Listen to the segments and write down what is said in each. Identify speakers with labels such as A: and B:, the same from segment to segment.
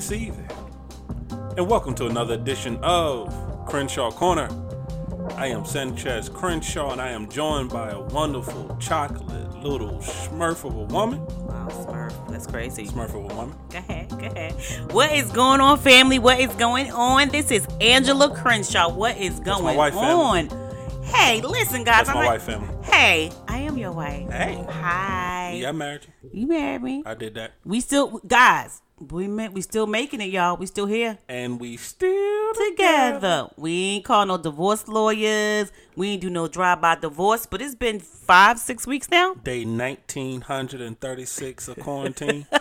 A: season. And welcome to another edition of Crenshaw Corner. I am Sanchez Crenshaw and I am joined by a wonderful chocolate little smurf of a woman.
B: Wow, Smurf, that's crazy.
A: Smurf of a woman.
B: Go ahead, go ahead. What is going on, family? What is going on? This is Angela Crenshaw. What is going
A: my wife,
B: on? Hey, listen, guys.
A: That's
B: I'm
A: my
B: like-
A: wife, family.
B: Hey, I am your wife.
A: Hey.
B: Hi.
A: Yeah, I married you.
B: You married me.
A: I did that.
B: We still, guys. We met, we still making it, y'all. We still here
A: And we still
B: together. We ain't call no divorce lawyers. We ain't do no drive-by divorce. But it's been five, six weeks now.
A: Day 1936 of quarantine.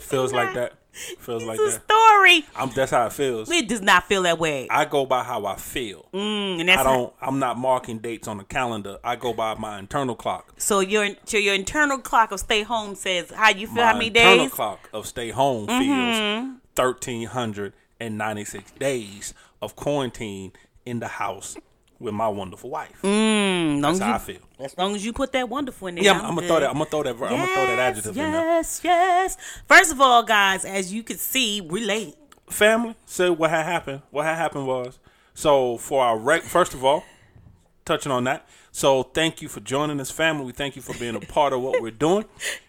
A: Feels like that. Feels like
B: It's a
A: that.
B: story.
A: I'm, that's how it feels.
B: It does not feel that way.
A: I go by how I feel.
B: Mm, and that's
A: I don't. I'm not marking dates on the calendar. I go by my internal clock.
B: So your so your internal clock of stay home says how you feel
A: my
B: how many days?
A: internal clock of stay home
B: Mm-hmm.
A: feels 1396 days of quarantine in the house with my wonderful wife.
B: Mm,
A: That's how I feel.
B: as long as you put that wonderful in there.
A: Yeah, I'm, I'm gonna throw that. I'm gonna throw that. ver- I'm gonna throw that adjective in there.
B: Yes, yes. First of all, guys, as you can see, we late.
A: Family. So what had happened? What had happened was so for our rec. First of all, touching on that. So thank you for joining this family. We thank you for being a part of what we're doing.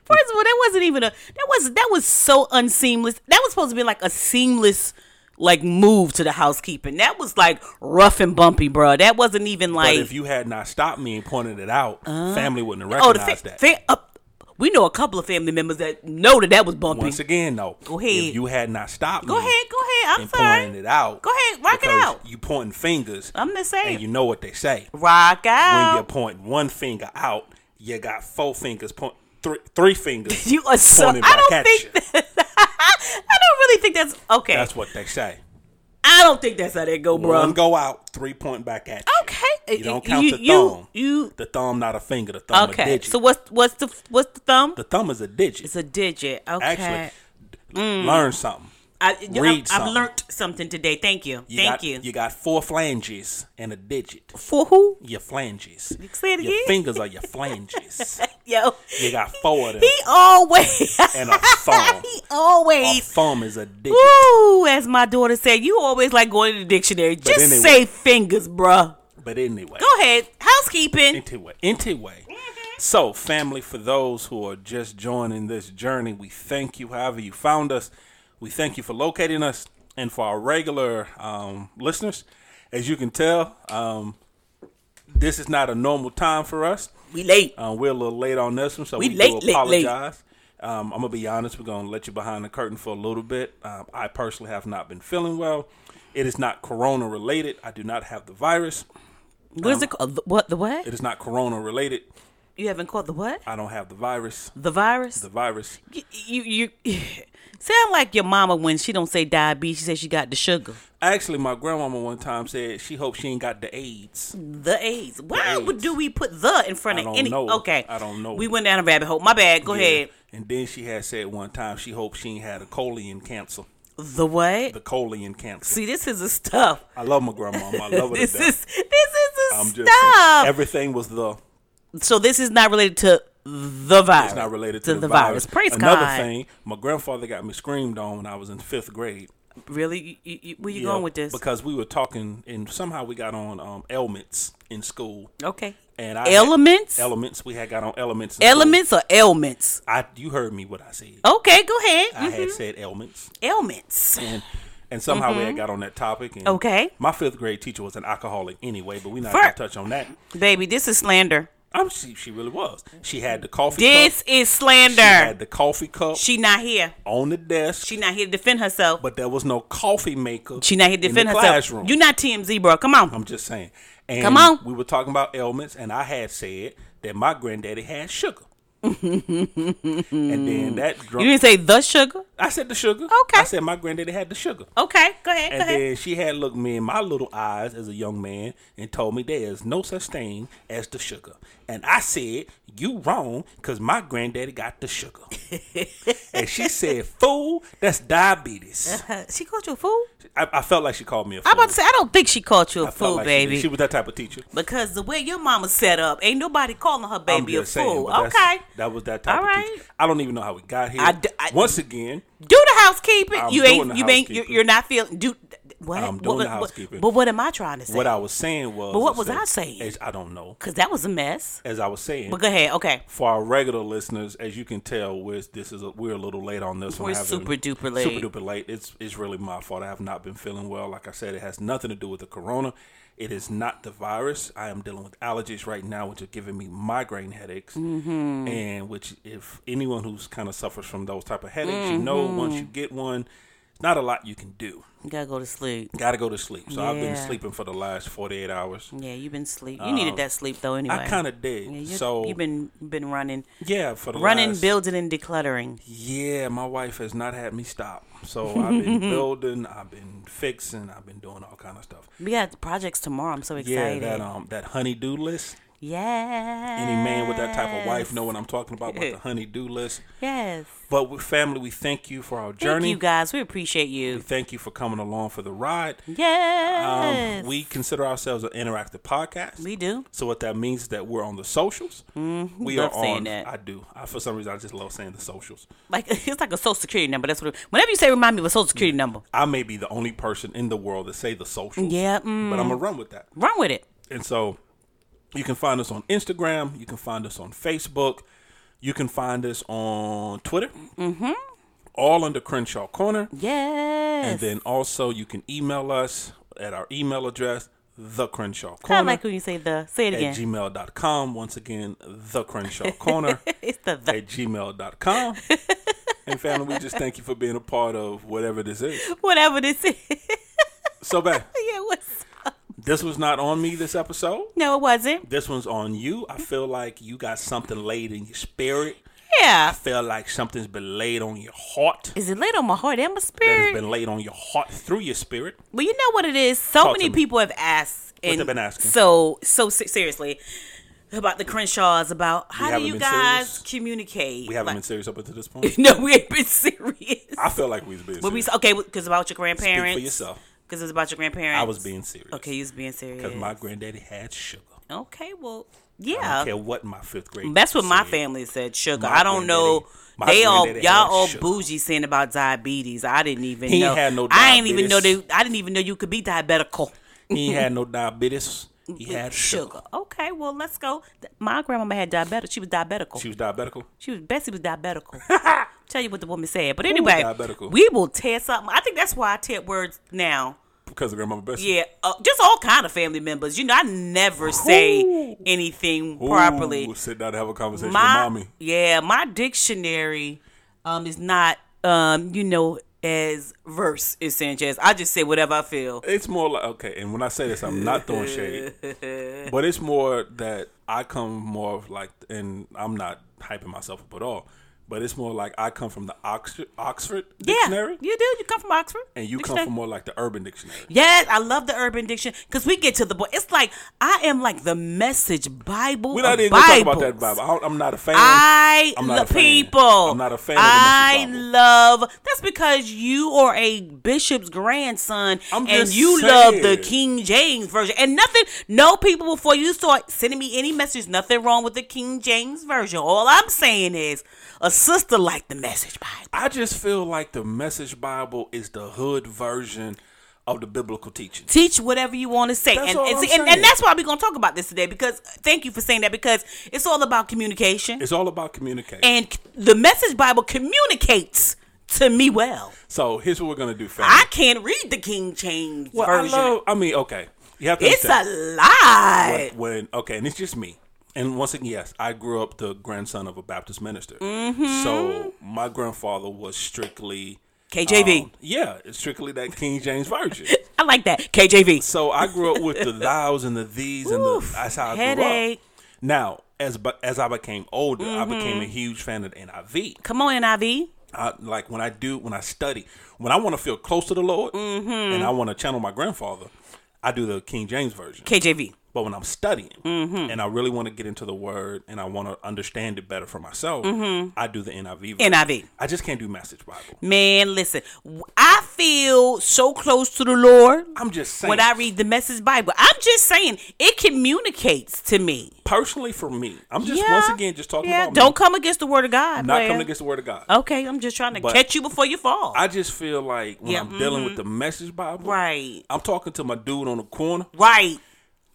B: First of all, that wasn't even a that was that was so unseamless. That was supposed to be like a seamless like move to the housekeeping. That was like rough and bumpy, bro. That wasn't even like.
A: But if you had not stopped me and pointed it out, family wouldn't have
B: oh the
A: recognized
B: fa-
A: that.
B: fa- uh, we know a couple of family members that know that that was bumpy.
A: Once again, though,
B: Go ahead.
A: if you had not stopped
B: Go
A: me
B: ahead, go ahead. I'm
A: and
B: sorry.
A: pointing it out,
B: Go ahead, rock it out.
A: You pointing fingers,
B: I'm just saying.
A: and you know what they say.
B: Rock out.
A: When you're one finger out, you got four fingers point three three fingers.
B: You are so. I don't think.
A: you.
B: That, I don't really think that's okay.
A: That's what they say.
B: I don't think that's how they go, bro.
A: One go out, three point back at you.
B: okay.
A: You don't count
B: you,
A: the
B: you,
A: thumb.
B: You.
A: The thumb, not a finger. The thumb, a
B: Okay.
A: digit.
B: So what's what's the what's the thumb?
A: the thumb is a digit.
B: it's a digit. Okay.
A: Actually, d- learn something.
B: I,
A: read
B: I, I've learned something today. Thank you.
A: You
B: Thank
A: got,
B: you.
A: You got four flanges and a digit.
B: For who?
A: Your flanges.
B: Say it
A: Your
B: again.
A: fingers are your flanges.
B: Yo.
A: You got four of them
B: He always.
A: and a thumb.
B: he always.
A: A thumb is a digit.
B: Woo, as my daughter said, you always like going to the dictionary. Just
A: anyway.
B: say fingers, bruh.
A: But anyway,
B: Go ahead. Housekeeping.
A: anyway, anyway. So, family, for those who are just joining this journey, we thank you. However, you found us, we thank you for locating us, and for our regular um, listeners, as you can tell, um, this is not a normal time for us.
B: We late.
A: Uh, we're a little late on this one, so we,
B: We
A: do
B: late, late, late.
A: apologize. Um, I'm gonna be honest. We're gonna let you behind the curtain for a little bit. Um, I personally have not been feeling well. It is not corona related. I do not have the virus.
B: What is it called? The- What? The what?
A: It is not corona related.
B: You haven't caught the what?
A: I don't have the virus.
B: The virus?
A: The virus.
B: you, you, you sound like your mama when she don't say diabetes. She says she got the sugar.
A: Actually, my grandmama one time said she hopes she ain't got the AIDS.
B: The AIDS. Why would
A: AIDS.
B: do we put the in front
A: I
B: of
A: don't
B: any?
A: know.
B: Okay,
A: I don't know.
B: We went down a rabbit hole. My bad. Go
A: Yeah.
B: ahead.
A: And then she had said one time she hopes she ain't had a colon cancer.
B: The what?
A: The colon cancer.
B: See, this is the stuff.
A: I love my grandmama. I love her
B: This is this is the
A: I'm just
B: stuff.
A: everything was the
B: so this is not related to the virus.
A: It's not related to,
B: to
A: the,
B: virus. Praise God.
A: Another
B: God.
A: thing, my grandfather got me screamed on when I was in fifth grade.
B: Really? You, you, where you
A: Yeah,
B: going with this?
A: Because we were talking, and somehow we got on um, elements in school.
B: okay.
A: And I
B: Elements?
A: Elements. We had got on elements. In school.
B: Elements or ailments?
A: I you heard me what I said.
B: Okay, go ahead.
A: I
B: Mhm.
A: had said elements,
B: Ailments.
A: and and somehow we had got on that topic. And
B: Mm-hmm. Okay.
A: My fifth grade teacher was an alcoholic anyway, but we're not
B: For-
A: gonna touch on that.
B: Baby, this is slander.
A: I'm she, she really was. She had the coffee
B: This
A: cup.
B: is slander.
A: She had the coffee cup
B: She not here.
A: on the desk,
B: She not here to defend herself.
A: but there was no coffee maker.
B: She not here to defend herself.
A: classroom.
B: You not TMZ, bro. Come on.
A: I'm just saying. And
B: Come on.
A: We were talking about ailments, and I had said that my granddaddy had sugar. and then that drunk.
B: You didn't say the sugar.
A: I said the sugar.
B: Okay.
A: I said my granddaddy had the sugar.
B: Okay, go ahead.
A: And
B: go ahead.
A: then she had looked me in my little eyes as a young man and told me there is no such thing as the sugar. And I said, You wrong, because my granddaddy got the sugar. and she said, Fool, that's diabetes.
B: Uh, she called you a fool.
A: I, I felt like she called me a fool.
B: I'm about to say I don't think she called you a
A: I
B: fool,
A: like
B: baby.
A: She, was that type of teacher.
B: because the way your mama set up, ain't nobody calling her baby a
A: saying,
B: fool. okay.
A: That was that type
B: All
A: of teacher. I don't even know how we got here.
B: I d- I-
A: Once again,
B: Do the housekeeping.
A: I'm
B: you ain't. you ain't. You're, you're not feeling. Do what?
A: I'm
B: what,
A: doing the
B: what-
A: housekeeping.
B: But what am I trying to say?
A: what I was saying was.
B: But what was I saying?
A: As, I don't know.
B: Because that was a mess.
A: As I was saying,
B: But go ahead. Okay.
A: for our regular listeners, as you can tell, we're, this is a, we're a little late on this one.
B: We're super duper late.
A: Super duper late. It's it's really my fault. I have not been feeling well. Like I said, it has nothing to do with the corona. It is not the virus. I am dealing with allergies right now, which are giving me migraine headaches.
B: Mm-hmm.
A: And which, if anyone who's kind of suffers from those type of headaches, you know, once you get one, not a lot you can do.
B: You gotta go to sleep.
A: Got to go to sleep. So I've been sleeping for the last forty eight hours.
B: Yeah, you've been sleep. You needed that sleep though. Anyway.
A: Um, I kind of did.
B: Yeah,
A: so
B: you've been been running,
A: yeah, for the
B: running,
A: last,
B: building, and decluttering.
A: Yeah, my wife has not had me stop. So I've been building, I've been fixing, I've been doing all kind of stuff.
B: We got projects tomorrow. I'm so excited.
A: Yeah, that um that honey-do list.
B: Yes.
A: Any man with that type of wife know what I'm talking about with the honey-do list.
B: Yes.
A: But with family, we thank you for our
B: Thank
A: journey.
B: you guys. We appreciate
A: We
B: you.
A: thank you for coming along for the ride.
B: Yes.
A: Um, we consider ourselves an interactive podcast.
B: we do.
A: So what that means is that we're on the socials. Mm, we
B: love
A: are
B: saying
A: on.
B: that.
A: I do. I, for some reason, I just love saying the socials.
B: Like it's like a social security number. That's what. It, whenever you say remind me of a social security number,
A: I may be the only person in the world that say the socials.
B: Yeah, mm.
A: But I'm gonna run with that.
B: run with it.
A: And so you can find us on Instagram. You can find us on Facebook. You can find us on Twitter. Mm-hmm. All under Crenshaw Corner.
B: Yes.
A: And then also you can email us at our email address, the Crenshaw Corner.
B: I like when you say the. Say it
A: at
B: again.
A: gmail.com. Once again, the Crenshaw Corner
B: it's the the.
A: at gmail.com. and family, we just thank you for being a part of whatever this is.
B: Whatever this is.
A: So bad.
B: yeah. What's up?
A: This was not on me this episode.
B: No, it wasn't.
A: This one's on you. I feel like you got something laid in your spirit.
B: Yeah.
A: I feel like something's been laid on your heart.
B: Is it laid on my heart and my spirit?
A: That has been laid on your heart through your spirit.
B: Well, you know what it is. So
A: Talk
B: many people have asked,
A: What
B: and
A: been asking?
B: so so seriously about the Crenshaws about how do you guys
A: serious?
B: communicate?
A: We haven't
B: Like-
A: been serious up until this point.
B: no, we ain't been serious.
A: I feel like we was being
B: But we okay because about your grandparents.
A: Speak for yourself.
B: Because it's about your grandparents.
A: I was being serious.
B: Okay, you was being serious.
A: Because my granddaddy had sugar.
B: Okay, well, yeah.
A: I don't care what my fifth grade.
B: That's what my family said. Sugar.
A: My
B: I don't know. They all y'all all
A: sugar.
B: bougie saying about diabetes. I didn't even
A: He
B: know.
A: had no diabetes.
B: I ain't even know they. I didn't even know you could be diabetical.
A: He had no diabetes. He had sugar.
B: Okay, well let's go. My grandmama had diabetes. She was diabetical.
A: She was diabetical.
B: She was Bessie was diabetical. Tell you what the woman said. But anyway,
A: diabetical?
B: we will tear something. I think that's why I tear words now.
A: Because of grandmama Bessie.
B: Yeah, uh, just all kind of family members. You know, I never say anything
A: Ooh,
B: properly.
A: Sit down and have a conversation
B: My
A: with mommy.
B: yeah, my dictionary um is not um you know as verse as Sanchez. I just say whatever I feel.
A: It's more like okay, and when I say this, I'm not throwing shade, but it's more that I come more of like, and I'm not hyping myself up at all, but it's more like I come from the Oxford Oxford dictionary,
B: Yeah, you do. You come from Oxford,
A: and you
B: Dictionary.
A: come from more like the Urban Dictionary.
B: Yes, I love the Urban Dictionary because we get to the boy. It's like I am like the Message Bible.
A: We're not even gonna talk about that Bible. I, I'm not a fan.
B: I
A: I'm not
B: love
A: a fan.
B: people.
A: I'm not a fan of the
B: I love. That's because you are a bishop's grandson,
A: I'm
B: and
A: just
B: you love the. King James version. And nothing. No people before you start sending me any messages. Nothing wrong with the King James version. All I'm saying is a sister like the Message Bible.
A: I just feel like the Message Bible is the hood version of the biblical teaching.
B: teach whatever you want to say
A: That's
B: and, and, see- and, and that's why we're going to talk about this today because thank you for saying that because it's all about communication
A: It's all about communication.
B: and the message bible communicates to me well
A: so here's what we're gonna do, family.
B: i can't read the king james
A: well, I
B: version
A: love. I mean, okay, you have to.
B: it's a lie
A: when okay, and it's just me. And once again, yes, I grew up the grandson of a Baptist minister. Mm-hmm. So my grandfather was strictly
B: kjv
A: um, yeah, strictly that King James version.
B: i like that kjv
A: so I grew up with the thous and the these and the that's how I
B: headache.
A: grew up. Now, as but as I became older, I
B: Mm-hmm.
A: became a huge fan of the NIV.
B: come on niv
A: I, like when I do when I study when I want to feel close to the Lord
B: Mm-hmm.
A: and I want to channel my grandfather, I do the King James version.
B: kjv
A: But when I'm studying
B: Mm-hmm.
A: and I really want to get into the word and I want to understand it better for myself,
B: Mm-hmm.
A: I do the NIV. version.
B: NIV.
A: I just can't do Message Bible.
B: Man, listen, I feel so close to the Lord
A: I'm just saying.
B: when I read the Message Bible. I'm just saying it communicates to me.
A: personally, for me, I'm just
B: Yeah.
A: once again just talking
B: Yeah,
A: about
B: don't
A: me.
B: come against the Word of God.
A: I'm not coming against the word of God.
B: Okay, I'm just trying to
A: But
B: catch you before you fall.
A: I just feel like when
B: Yeah, mm-hmm.
A: I'm dealing with the Message Bible,
B: right,
A: I'm talking to my dude on the corner.
B: right.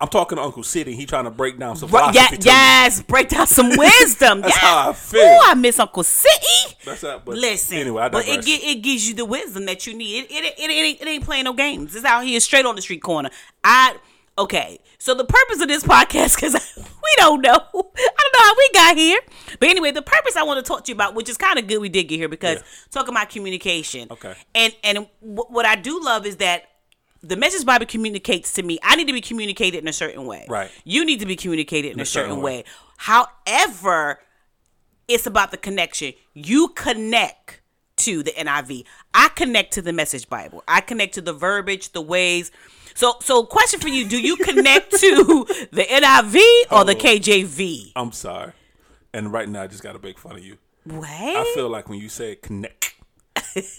A: I'm talking to Uncle City. He trying to break down some
B: Right, yeah,
A: to me.
B: yes, break down some wisdom.
A: That's
B: yes.
A: how I feel.
B: Ooh, I miss Uncle City.
A: That's how, but
B: Listen,
A: Anyway, I
B: but it, it gives you the wisdom that you need. It, it, it, it, ain't, it ain't playing no games. It's out here straight on the street corner. I okay. So the purpose of this podcast, because we don't know, I don't know how we got here. But anyway, the purpose I want to talk to you about, which is kind of good, we did get here because
A: Yeah.
B: talking about communication.
A: Okay.
B: And and wh- what I do love is that. The message Bible communicates to me. I need to be communicated in a certain way.
A: Right.
B: You need to be communicated in, a, certain,
A: certain
B: way.
A: way.
B: However, it's about the connection. You connect to the NIV. I connect to the Message Bible. I connect to the verbiage, the ways. So, so question for you: Do you connect to the NIV or the
A: Oh.
B: KJV?
A: I'm sorry. And right now, I just got to make fun of you.
B: What?
A: I feel like when you say connect,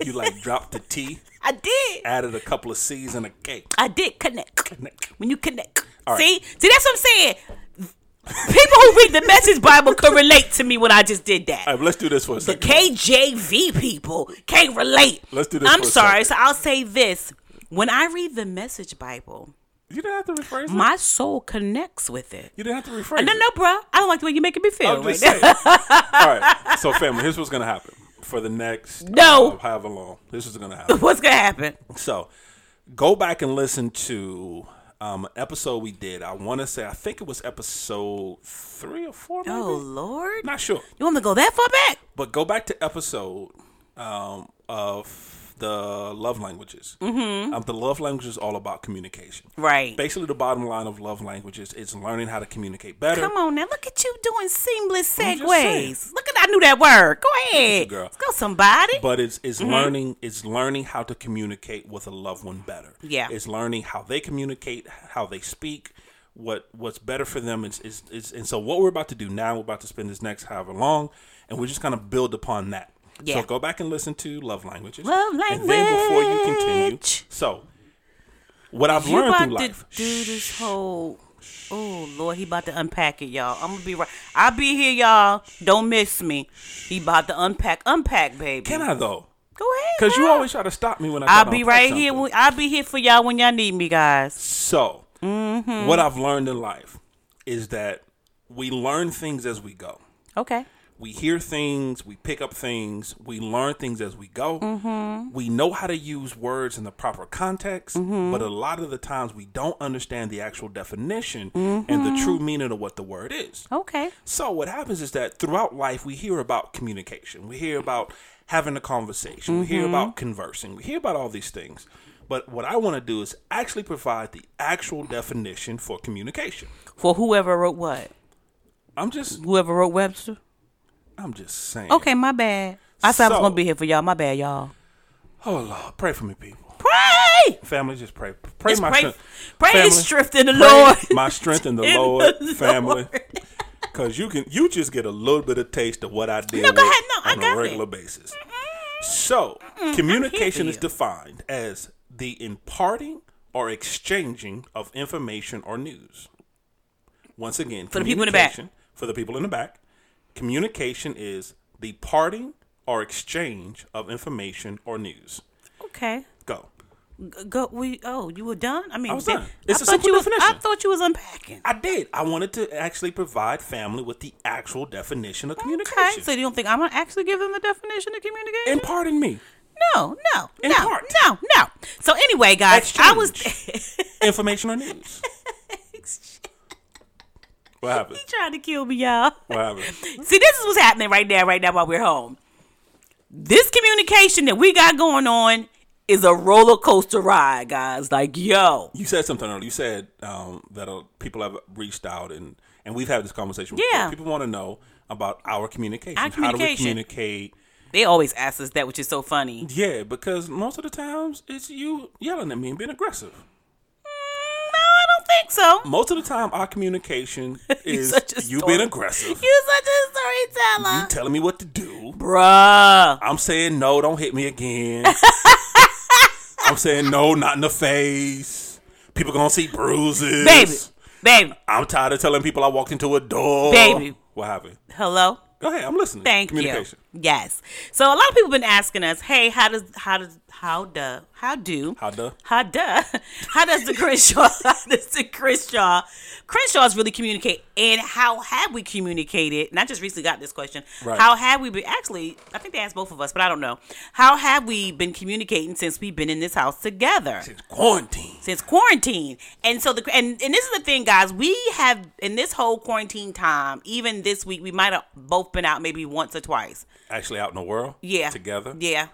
A: you like dropped the T,
B: I did.
A: added a couple of C's and a K.
B: I did connect.
A: Connect.
B: When you connect,
A: All right.
B: see, see, that's what I'm saying. People who read the Message Bible could relate to me when I just did that.
A: All right, let's do this for a second. The.
B: KJV people can't relate.
A: Let's do this
B: I'm
A: for a
B: sorry,
A: second.
B: so I'll say this: when I read the Message Bible,
A: you didn't have to rephrase it.
B: my soul connects with it.
A: You didn't have to rephrase
B: No,
A: it.
B: no, bruh. I don't like the way you're making me feel.
A: I'm
B: Right
A: just
B: now.
A: saying. All right. So, family, here's what's gonna happen for the next
B: No.
A: uh, however long. This is gonna happen.
B: What's gonna happen?
A: So, go back and listen to um, episode we did. I want to say I think it was episode three or four. Maybe?
B: Oh Lord,
A: Not sure.
B: you want me to go that far back?
A: But go back to episode um, of the love languages. Mm-hmm. Um, the love language is all about communication.
B: Right.
A: Basically, the bottom line of love languages is learning how to communicate better.
B: Come on now, look at you doing seamless segues. Look at I knew that word. Go ahead,
A: girl.
B: Let's go, somebody.
A: But it's it's
B: Mm-hmm.
A: learning it's learning how to communicate with a loved one better.
B: Yeah.
A: It's learning how they communicate, how they speak, what what's better for them is is, is and so what we're about to do now, we're about to spend this next however long, and we're just gonna build upon that.
B: Yeah.
A: So go back and listen to Love Languages.
B: Love Language.
A: And then before you continue, so what I've
B: you
A: learned
B: about
A: through
B: to
A: life.
B: do this whole. Oh Lord, he about to unpack it, y'all. I'm gonna be right. I'll be here, y'all. Don't miss me. He about to unpack, unpack, baby.
A: Can I though?
B: Go ahead.
A: Because you always try to stop me when I.
B: I'll be right here. when- I'll be here for y'all when y'all need me, guys.
A: So,
B: Mm-hmm.
A: what I've learned in life is that we learn things as we go.
B: Okay.
A: We hear things, we pick up things, we learn things as we go.
B: Mm-hmm.
A: We know how to use words in the proper context, but a lot of the times we don't understand the actual definition and the
B: Mm-hmm.
A: true meaning of what the word is.
B: Okay.
A: So what happens is that throughout life we hear about communication. We hear about having a conversation. We
B: Mm-hmm.
A: hear about conversing. We hear about all these things. But what I want to do is actually provide the actual definition for communication.
B: For whoever wrote what?
A: I'm just
B: Whoever wrote Webster.
A: I'm just saying.
B: Okay, my bad. I said I was gonna be here for y'all. My bad, y'all.
A: Oh Lord, pray for me, people.
B: Pray.
A: Family, just pray. Pray
B: Just
A: my
B: pray.
A: strength.
B: Pray
A: Family,
B: strength in the Lord.
A: My strength in the
B: In
A: Lord,
B: the
A: family.
B: Lord.
A: Cause you can you just get a little bit of taste of what I did
B: No. No, I
A: on
B: got
A: a
B: it.
A: regular basis. Mm-hmm. So communication is defined as the imparting or exchanging of information or news. Once again,
B: For the people in the back.
A: For the people in the back, communication is the parting or exchange of information or news.
B: Okay.
A: Go.
B: G- Go. We. Oh, you were done. I mean,
A: I was done. It's
B: I
A: a
B: thought
A: simple
B: you was, I thought you was unpacking.
A: I did. I wanted to actually provide family with the actual definition of communication.
B: Okay. So you don't think I'm gonna actually give them the definition of communication?
A: and pardon me,
B: no, no,
A: In
B: no,
A: part.
B: no, no. So anyway, guys, I was.
A: information or news. What happened?
B: he trying to kill me, y'all.
A: What happened?
B: See, this is what's happening right now, right now while we're home. This communication that we got going on is a roller coaster ride, guys. Like, yo.
A: You said something earlier. You said um, that uh, people have reached out and and we've had this conversation.
B: Yeah.
A: Before. People want to know about our communication.
B: Our
A: How do we communicate?
B: They always ask us that, which is so funny.
A: Yeah, because most of the times it's you yelling at me and being aggressive.
B: No, I don't think so.
A: Most of the time, our communication is you
B: story-
A: being aggressive,
B: You such a storyteller,
A: you telling me what to do.
B: bruh.
A: I'm saying no, don't hit me again. I'm saying no, not in the face. People gonna see bruises.
B: Baby, baby,
A: I'm tired of telling people I walked into a door.
B: Baby.
A: What happened?
B: hello.
A: Go ahead, I'm listening.
B: Thank
A: Communication.
B: you. Yes. So a lot of people have been asking us, hey, how does how does how do how do
A: How do?
B: how do how does the Crenshaw how does the Crenshaw Crenshaws really communicate and how have we communicated? And I just recently got this question.
A: Right.
B: How have we been actually I think they asked both of us, but I don't know. How have we been communicating since we've been in this house together?
A: Since quarantine.
B: since quarantine. And so the and, and this is the thing, guys. We have in this whole quarantine time, even this week, we might have both been out maybe once or twice.
A: Actually, out in the world.
B: Yeah,
A: Together.
B: Yeah,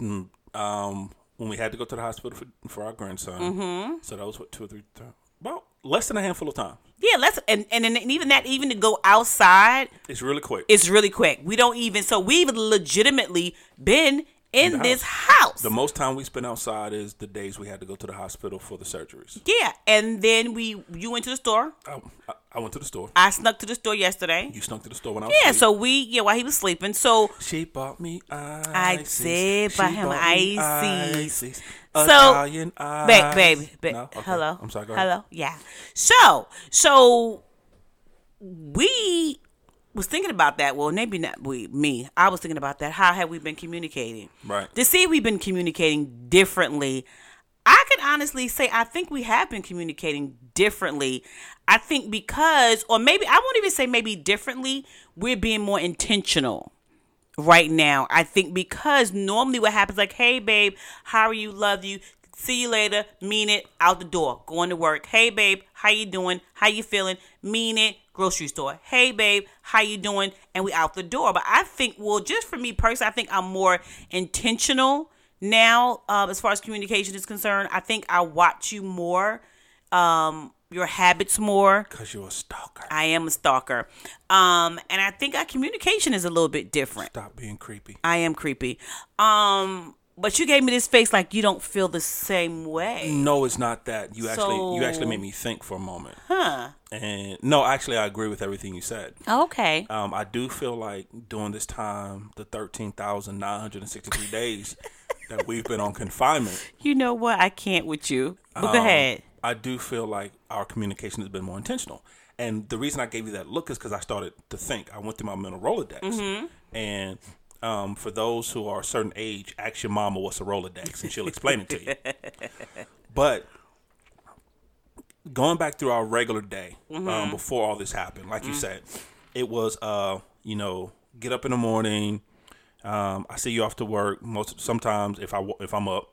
B: mm,
A: Um, when we had to go to the hospital for, for our grandson.
B: Mm-hmm.
A: So that was what two or three. Th- about less than a handful of time.
B: yeah. Let's and and, even that, even to go outside,
A: It's really quick.
B: it's really quick. We don't even so we've legitimately been in,
A: the
B: this
A: house.
B: house.
A: the most time we spent outside is the days we had to go to the hospital for the surgeries.
B: yeah, and then we you went to the store.
A: I, I, I went to the store.
B: I snuck to the store yesterday.
A: You snuck to the store when I was
B: Yeah,
A: asleep.
B: so we yeah while he was sleeping. So
A: She bought me ices.
B: I did buy
A: She
B: him ices. So,
A: Italian ice.
B: baby, ba-
A: No? Okay.
B: hello,
A: I'm sorry. Go ahead.
B: hello, yeah. So, so we was thinking about that. Well, maybe not we, me. I was thinking about that. How have we been communicating?
A: Right.
B: To see we've been communicating differently. I can honestly say I think we have been communicating differently. I think because, or maybe I won't even say maybe differently. We're being more intentional right now. I think because normally what happens like, hey babe, how are you? Love you. See you later. Mean it. Out the door. Going to work. Hey babe, how you doing? How you feeling? Mean it. Grocery store. Hey babe, how you doing? And we out the door. But I think, well, just for me personally, I think I'm more intentional now um, as far as communication is concerned. I think I watch you more, um, your habits more.
A: Cause you're a stalker.
B: I am a stalker. Um, and I think our communication is a little bit different.
A: Stop being creepy.
B: I am creepy. Um, but you gave me this face like you don't feel the same way.
A: No, it's not that. You actually you actually made me think for a moment.
B: Huh.
A: And no, actually I agree with everything you said.
B: Okay.
A: Um, I do feel like during this time, the thirteen thousand nine hundred and sixty three days that we've been on confinement,
B: You know what? I can't with you. But
A: Um,
B: go ahead.
A: I do feel like our communication has been more intentional. And the reason I gave you that look is because I started to think. I went through my mental Rolodex.
B: Mm-hmm.
A: And um, for those who are a certain age, ask your mama what's a Rolodex and she'll explain it to you. But going back through our regular day
B: Mm-hmm.
A: um, before all this happened, like you said, it was, uh, you know, get up in the morning. Um, I see you off to work. Most sometimes if I if I'm up,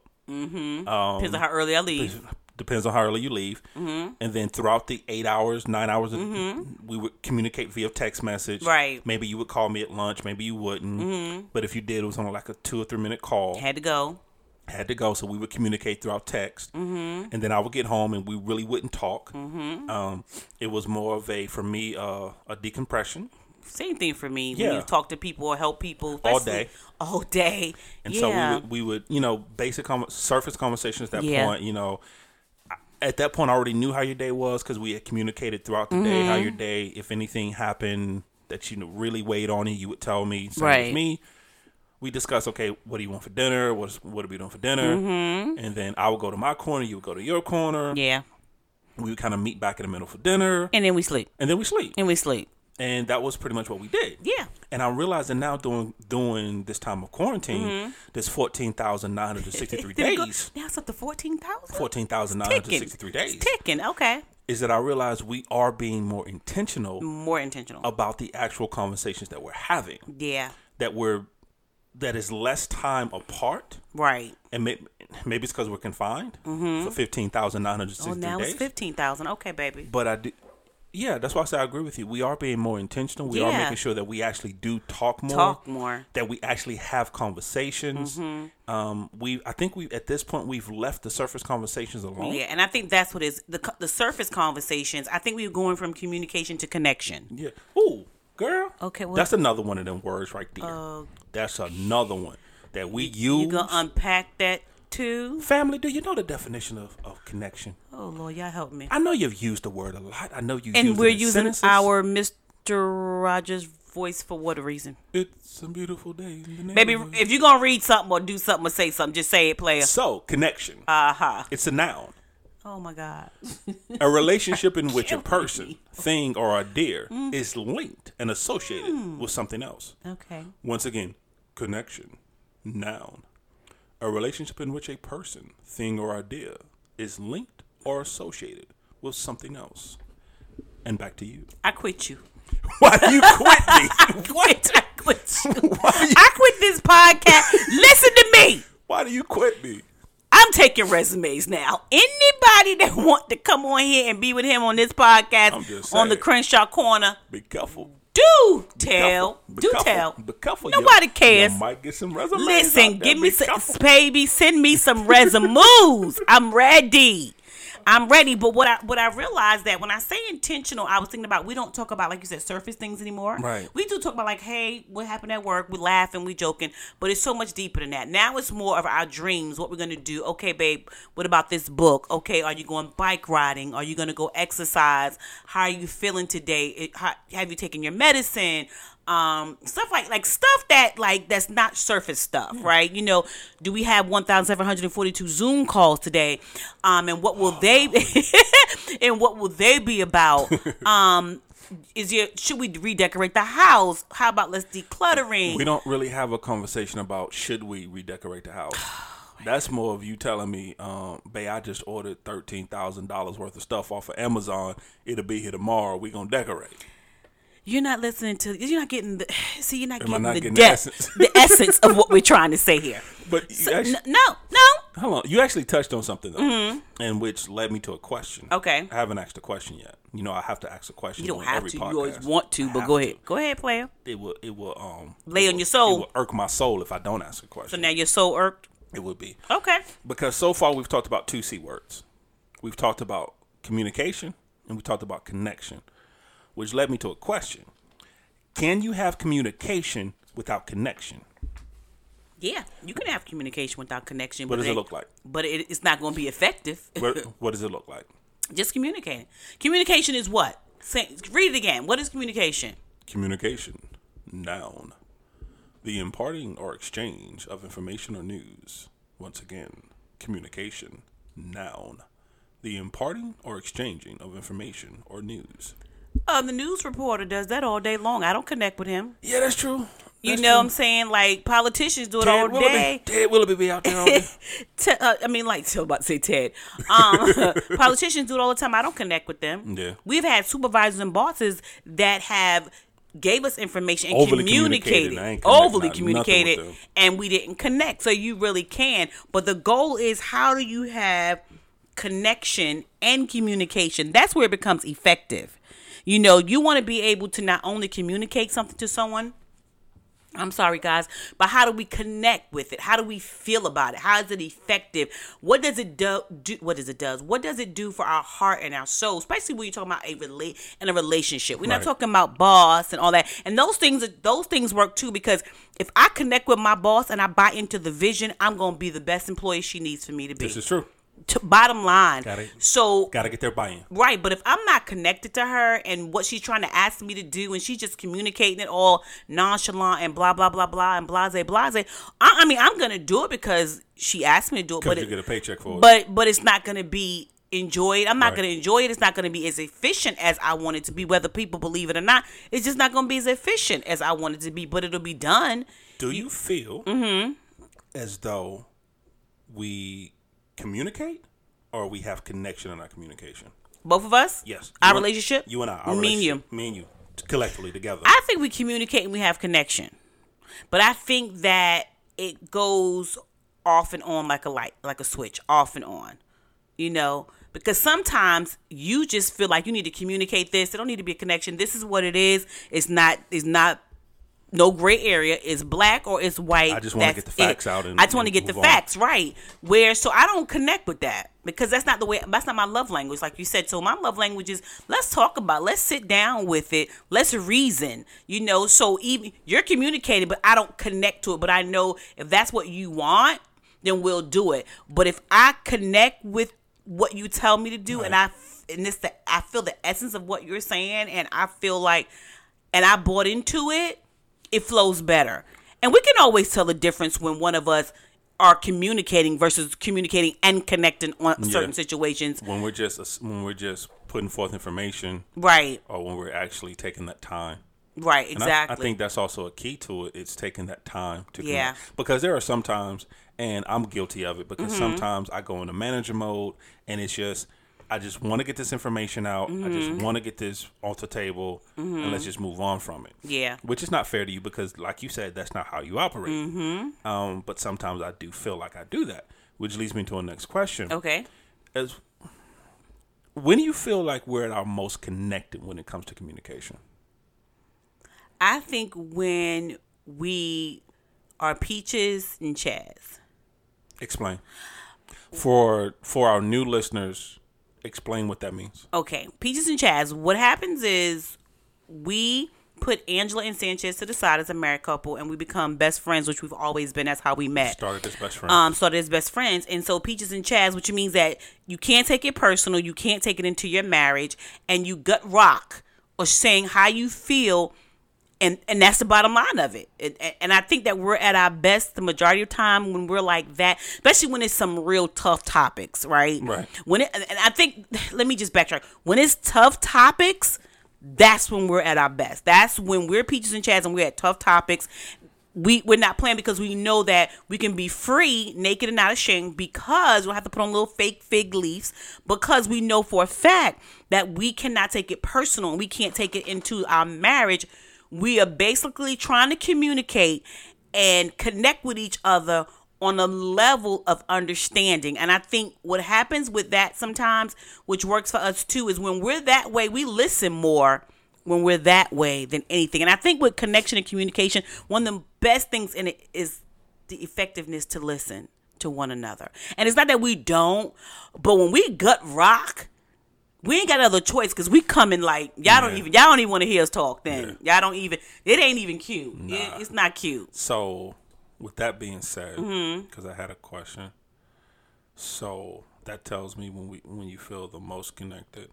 B: Depends on how early I leave.
A: Depends on how early you leave.
B: Mm-hmm.
A: And then throughout the eight hours, nine hours, we would communicate via text message.
B: Right.
A: Maybe you would call me at lunch. Maybe you wouldn't. But if you did, it was on like a two or three minute call.
B: Had to go.
A: Had to go, so we would communicate throughout text. Mm-hmm. And then I would get home, and we really wouldn't talk. Mm-hmm. Um, it was more of a for me uh, a decompression.
B: Same thing for me. When
A: Yeah.
B: you talk to people or help people.
A: All day.
B: All day.
A: And
B: yeah.
A: so we would, we would, you know, basic com- surface conversations at that
B: Yeah.
A: point, you know. At that point, I already knew how your day was because we had communicated throughout the day how
B: Mm-hmm.
A: your day, if anything happened that you really weighed on it, you would tell me. Same
B: Right.
A: with me. We discuss, okay, what do you want for dinner? What's, what are we doing for dinner? And then I would go to my corner, you would go to your corner.
B: Mm-hmm. yeah.
A: We would kind of meet back in the middle for dinner,
B: And then we sleep.
A: and then we sleep.
B: And we sleep.
A: And that was pretty much what we did.
B: Yeah.
A: And I'm realizing now during during this time of quarantine,
B: Mm-hmm.
A: there's fourteen thousand nine hundred sixty three
B: it go-
A: days.
B: Now it's up to 14,000?
A: Fourteen thousand nine hundred sixty three days.
B: It's ticking. Okay.
A: Is that I realize we are being more intentional
B: More intentional.
A: about the actual conversations that we're having.
B: yeah.
A: That we're that is less time apart,
B: Right.
A: and may, maybe it's because we're confined for fifteen thousand nine hundred
B: Oh, now
A: three
B: it's
A: days.
B: 15,000. Okay, baby.
A: But I do. Yeah, that's why I say I agree with you. We are being more intentional. We are making sure that we actually do talk more.
B: Talk more.
A: that we actually have conversations.
B: Mm-hmm.
A: Um, we, I think we at this point we've left the surface conversations alone.
B: Yeah, and I think that's what is the the surface conversations. I think we're going from communication to connection.
A: Yeah. Ooh, girl.
B: Okay, well-
A: that's another one of them words right there. that's another one that we use.
B: You gonna unpack that to.
A: Family, do you know the definition of, of connection?
B: Oh Lord, y'all help me.
A: I know you've used the word a lot. I know you used it and we're
B: using
A: sentences.
B: our Mr. Rogers voice for what reason?
A: It's a beautiful day. In the
B: Maybe if you're gonna read something or do something or say something, just say it, player.
A: So, connection.
B: Uh huh.
A: It's a noun.
B: Oh my God.
A: A relationship in which a person, thing, or idea
B: Mm.
A: is linked and associated with something else.
B: Okay.
A: Once again, connection, noun. A relationship in which a person, thing, or idea is linked or associated with something else. And back to you.
B: I quit you.
A: Why do you quit me?
B: Quit. I quit you.
A: Why you,
B: I quit this podcast. Listen to me.
A: why do you quit me?
B: I'm taking resumes now. Anybody that want to come on here and be with him on this podcast on the. Crenshaw Corner,
A: Be careful.
B: Do tell.
A: Be
B: Do
A: careful.
B: tell.
A: Be careful.
B: Nobody
A: You-
B: cares.
A: You might get some resumes.
B: Listen, give me some, baby. Send me some resumes. I'm ready. I'm ready. But what I what I realized that when I say intentional, I was thinking about we don't talk about like you said surface things anymore.
A: Right.
B: We do talk about like, hey, what happened at work? We laugh and we joking, but it's so much deeper than that. Now it's more of our dreams. What we're gonna do? Okay, babe. What about this book? Okay, are you going bike riding? Are you gonna go exercise? How are you feeling today? It- how, have you taken your medicine? Um stuff like like stuff that like that's not surface stuff right you know do we have 1742 zoom calls today um and what will they and what will they be about um is your should we redecorate the house how about let's decluttering
A: We don't really have a conversation about should we redecorate the house. That's more of you telling me, um, babe, I just ordered thirteen thousand dollars worth of stuff off of Amazon. It'll be here tomorrow. We gonna decorate.
B: You're not listening to you're not getting the see you're not
A: Am
B: getting
A: not
B: the
A: getting the essence?
B: the essence of what we're trying to say here
A: But you
B: So,
A: actually,
B: no no
A: hold on, you actually touched on something though, and which led me to a question.
B: Mm-hmm. Okay.
A: I haven't asked a question yet. You know, I have to ask a question.
B: you don't have
A: every
B: to
A: Podcast.
B: you always want to
A: I
B: but go
A: to.
B: ahead go ahead player
A: It will. It will. Um,
B: Lay
A: it
B: on your soul.
A: It will irk my soul if I don't ask a question.
B: so now you're so irked
A: it would be.
B: okay
A: Because so far we've talked about two C words. We've talked about communication and we talked about connection, which led me to a question. Can you have communication without connection?
B: Yeah, you can have communication without connection.
A: What
B: but
A: does it look like?
B: But it, it's not going to be effective.
A: What, what does it look like?
B: Just communicating. Communication is what? Say, read it again. What is communication?
A: Communication, noun. The imparting or exchange of information or news. Once again, communication, noun. The imparting or exchanging of information or news.
B: Uh, the news reporter does that all day long. I don't connect with him.
A: Yeah, that's true.
B: You
A: That's
B: know what I'm saying? Like politicians do it
A: Ted
B: all
A: Willoughby.
B: day.
A: Ted Willoughby be out there all day.
B: Te- uh, I mean, like, so about to say Ted. Um, politicians do it all the time. I don't connect with them.
A: Yeah.
B: We've had supervisors and bosses that have gave us information and
A: Overly
B: communicated,
A: communicated.
B: Overly communicated, and we didn't connect. So you really can. But the goal is how do you have connection and communication? That's where it becomes effective. You know, you want to be able to not only communicate something to someone, I'm sorry, guys, but how do we connect with it? How do we feel about it? How is it effective? What does it do? do what does it does? What does it do for our heart and our soul? Especially when you're talking about a relate in a relationship. We're not talking about boss and all that. And those things, those things work too because if I connect with my boss and I buy into the vision, I'm gonna be the best employee she needs for me to be.
A: This is true.
B: T- bottom line.
A: Got it.
B: So
A: Got to get their buy-in.
B: Right, but if I'm not connected to her and what she's trying to ask me to do, and she's just communicating it all nonchalant and blah blah blah blah and blase blase, I, I mean, I'm gonna do it because she asked me to do it,
A: Because
B: but
A: you
B: it,
A: get a paycheck for it.
B: but but it's not gonna be enjoyed. I'm not
A: Right.
B: gonna enjoy it. It's not gonna be as efficient as I want it to be, whether people believe it or not. It's just not gonna be as efficient as I want it to be, but it'll be done.
A: Do you feel
B: Mm-hmm.
A: as though we communicate or we have connection in our communication?
B: Both of us,
A: Yes.
B: our
A: You and-
B: relationship,
A: You and I. Our
B: me and you.
A: Me and you. Collectively together.
B: I think we communicate and we have connection. But I think that it goes off and on like a light, like a switch, off and on. You know, because sometimes you just feel like you need to communicate this. There don't need to be a connection. This is what it is. It's not it's not no gray area. It's black or it's white.
A: I just wanna get the facts
B: it.
A: out and-
B: I just want to get the
A: on.
B: facts right. Where so I don't connect with that because that's not the way. That's not my love language, like you said. So my love language is let's talk about. Let's sit down with it. Let's reason. You know. So even you're communicating, but I don't connect to it. But I know if that's what you want. then we'll do it. But if I connect with what you tell me to do, and I and this the I feel the essence of what you're saying, and I feel like, and I bought into it, it flows better. And we can always tell the difference when one of us are communicating versus communicating and connecting on certain situations.
A: when we're just when we're just putting forth information,
B: Right,
A: or when we're actually taking that time.
B: right,
A: And I-
B: exactly.
A: I, think that's also a key to it. It's taking that time to
B: Yeah.
A: connect. Because there are some times, and I'm guilty of it, because
B: Mm-hmm.
A: sometimes I go into manager mode, and it's just I just want to get this information out. I
B: Mm-hmm.
A: just want to get this off the table, and let's just move on from it.
B: Yeah.
A: which is not fair to you because, like you said, that's not how you operate.
B: Mm-hmm.
A: Um, but sometimes I do feel like I do that, which leads me to a next question.
B: okay.
A: As when do you feel like we're at our most connected when it comes to communication?
B: I think when we are peaches and Chaz.
A: Explain. For for our new listeners, explain what that means.
B: Okay, peaches and Chaz. What happens is we put Angela and Sanchez to the side as a married couple, and we become best friends, which we've always been. That's how we met.
A: Started as best friends.
B: um, started as best friends. And so Peaches and Chaz, which means that you can't take it personal, you can't take it into your marriage, and you gut rock or saying how you feel. And, and that's the bottom line of it. And, and I think that we're at our best the majority of time when we're like that, especially when it's some real tough topics, right?
A: Right.
B: When it, and I think, let me just backtrack. When it's tough topics, that's when we're at our best. That's when we're peaches and Chaz and we're at tough topics. We we're not playing because we know that we can be free, naked and not ashamed because we don't have to put on little fake fig leaves because we know for a fact that we cannot take it personal and we can't take it into our marriage. We are basically trying to communicate and connect with each other on a level of understanding. And I think what happens with that sometimes, which works for us too, is when we're that way, we listen more when we're that way than anything. And I think with connection and communication, one of the best things in it is the effectiveness to listen to one another. And it's not that we don't, but when we gut rock, we ain't got other choice because we coming like y'all don't even y'all don't even want to hear us talk. Then y'all don't even. It ain't even cute. It- it's not cute.
A: So, with that being said,
B: Mm-hmm.
A: because I had a question, so that tells me when we when you feel the most connected.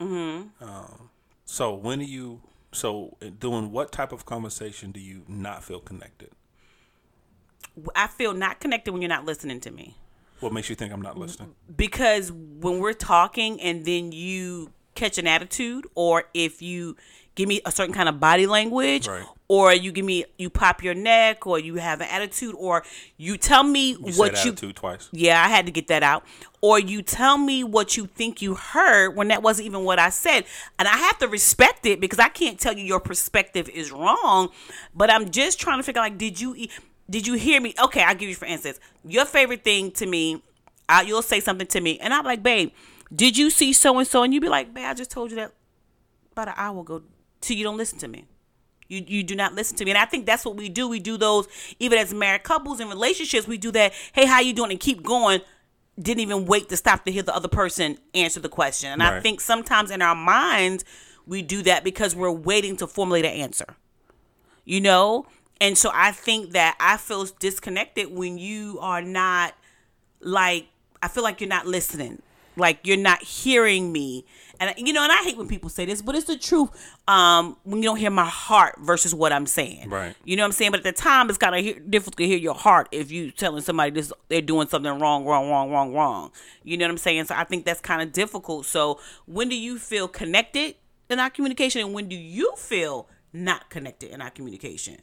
A: Mm-hmm. Um, so when do you? So doing what type of conversation do you not feel connected?
B: I feel not connected when you're not listening to me.
A: What makes you think I'm not listening?
B: because when we're talking and then you catch an attitude or if you give me a certain kind of body language
A: Right.
B: or you give me you pop your neck or you have an attitude or you tell me
A: You
B: what
A: said
B: you
A: twice.
B: yeah i had to get that out or you tell me what you think you heard when that wasn't even what i said and i have to respect it because i can't tell you your perspective is wrong but i'm just trying to figure out like did you e- did you hear me okay i'll give you for instance your favorite thing to me I, you'll say something to me and i'm like babe did you see so and so and you be like babe i just told you that about an hour ago till you don't listen to me you you do not listen to me, and I think that's what we do. We do those even as married couples in relationships. We do that. Hey, how you doing? And keep going. Didn't even wait to stop to hear the other person answer the question. And I think sometimes in our minds we do that because we're waiting to formulate an answer. You know, and so I think that I feel disconnected when you are not like I feel like you're not listening. Like you're not hearing me. And you know, and I hate when people say this, but it's the truth. Um, when you don't hear my heart versus what I'm saying.
A: Right.
B: You know what I'm saying? But at the time it's kind of difficult to hear your heart if you telling somebody this they're doing something wrong, wrong, wrong, wrong, wrong. You know what I'm saying? So I think that's kind of difficult. So when do you feel connected in our communication and when do you feel not connected in our communication?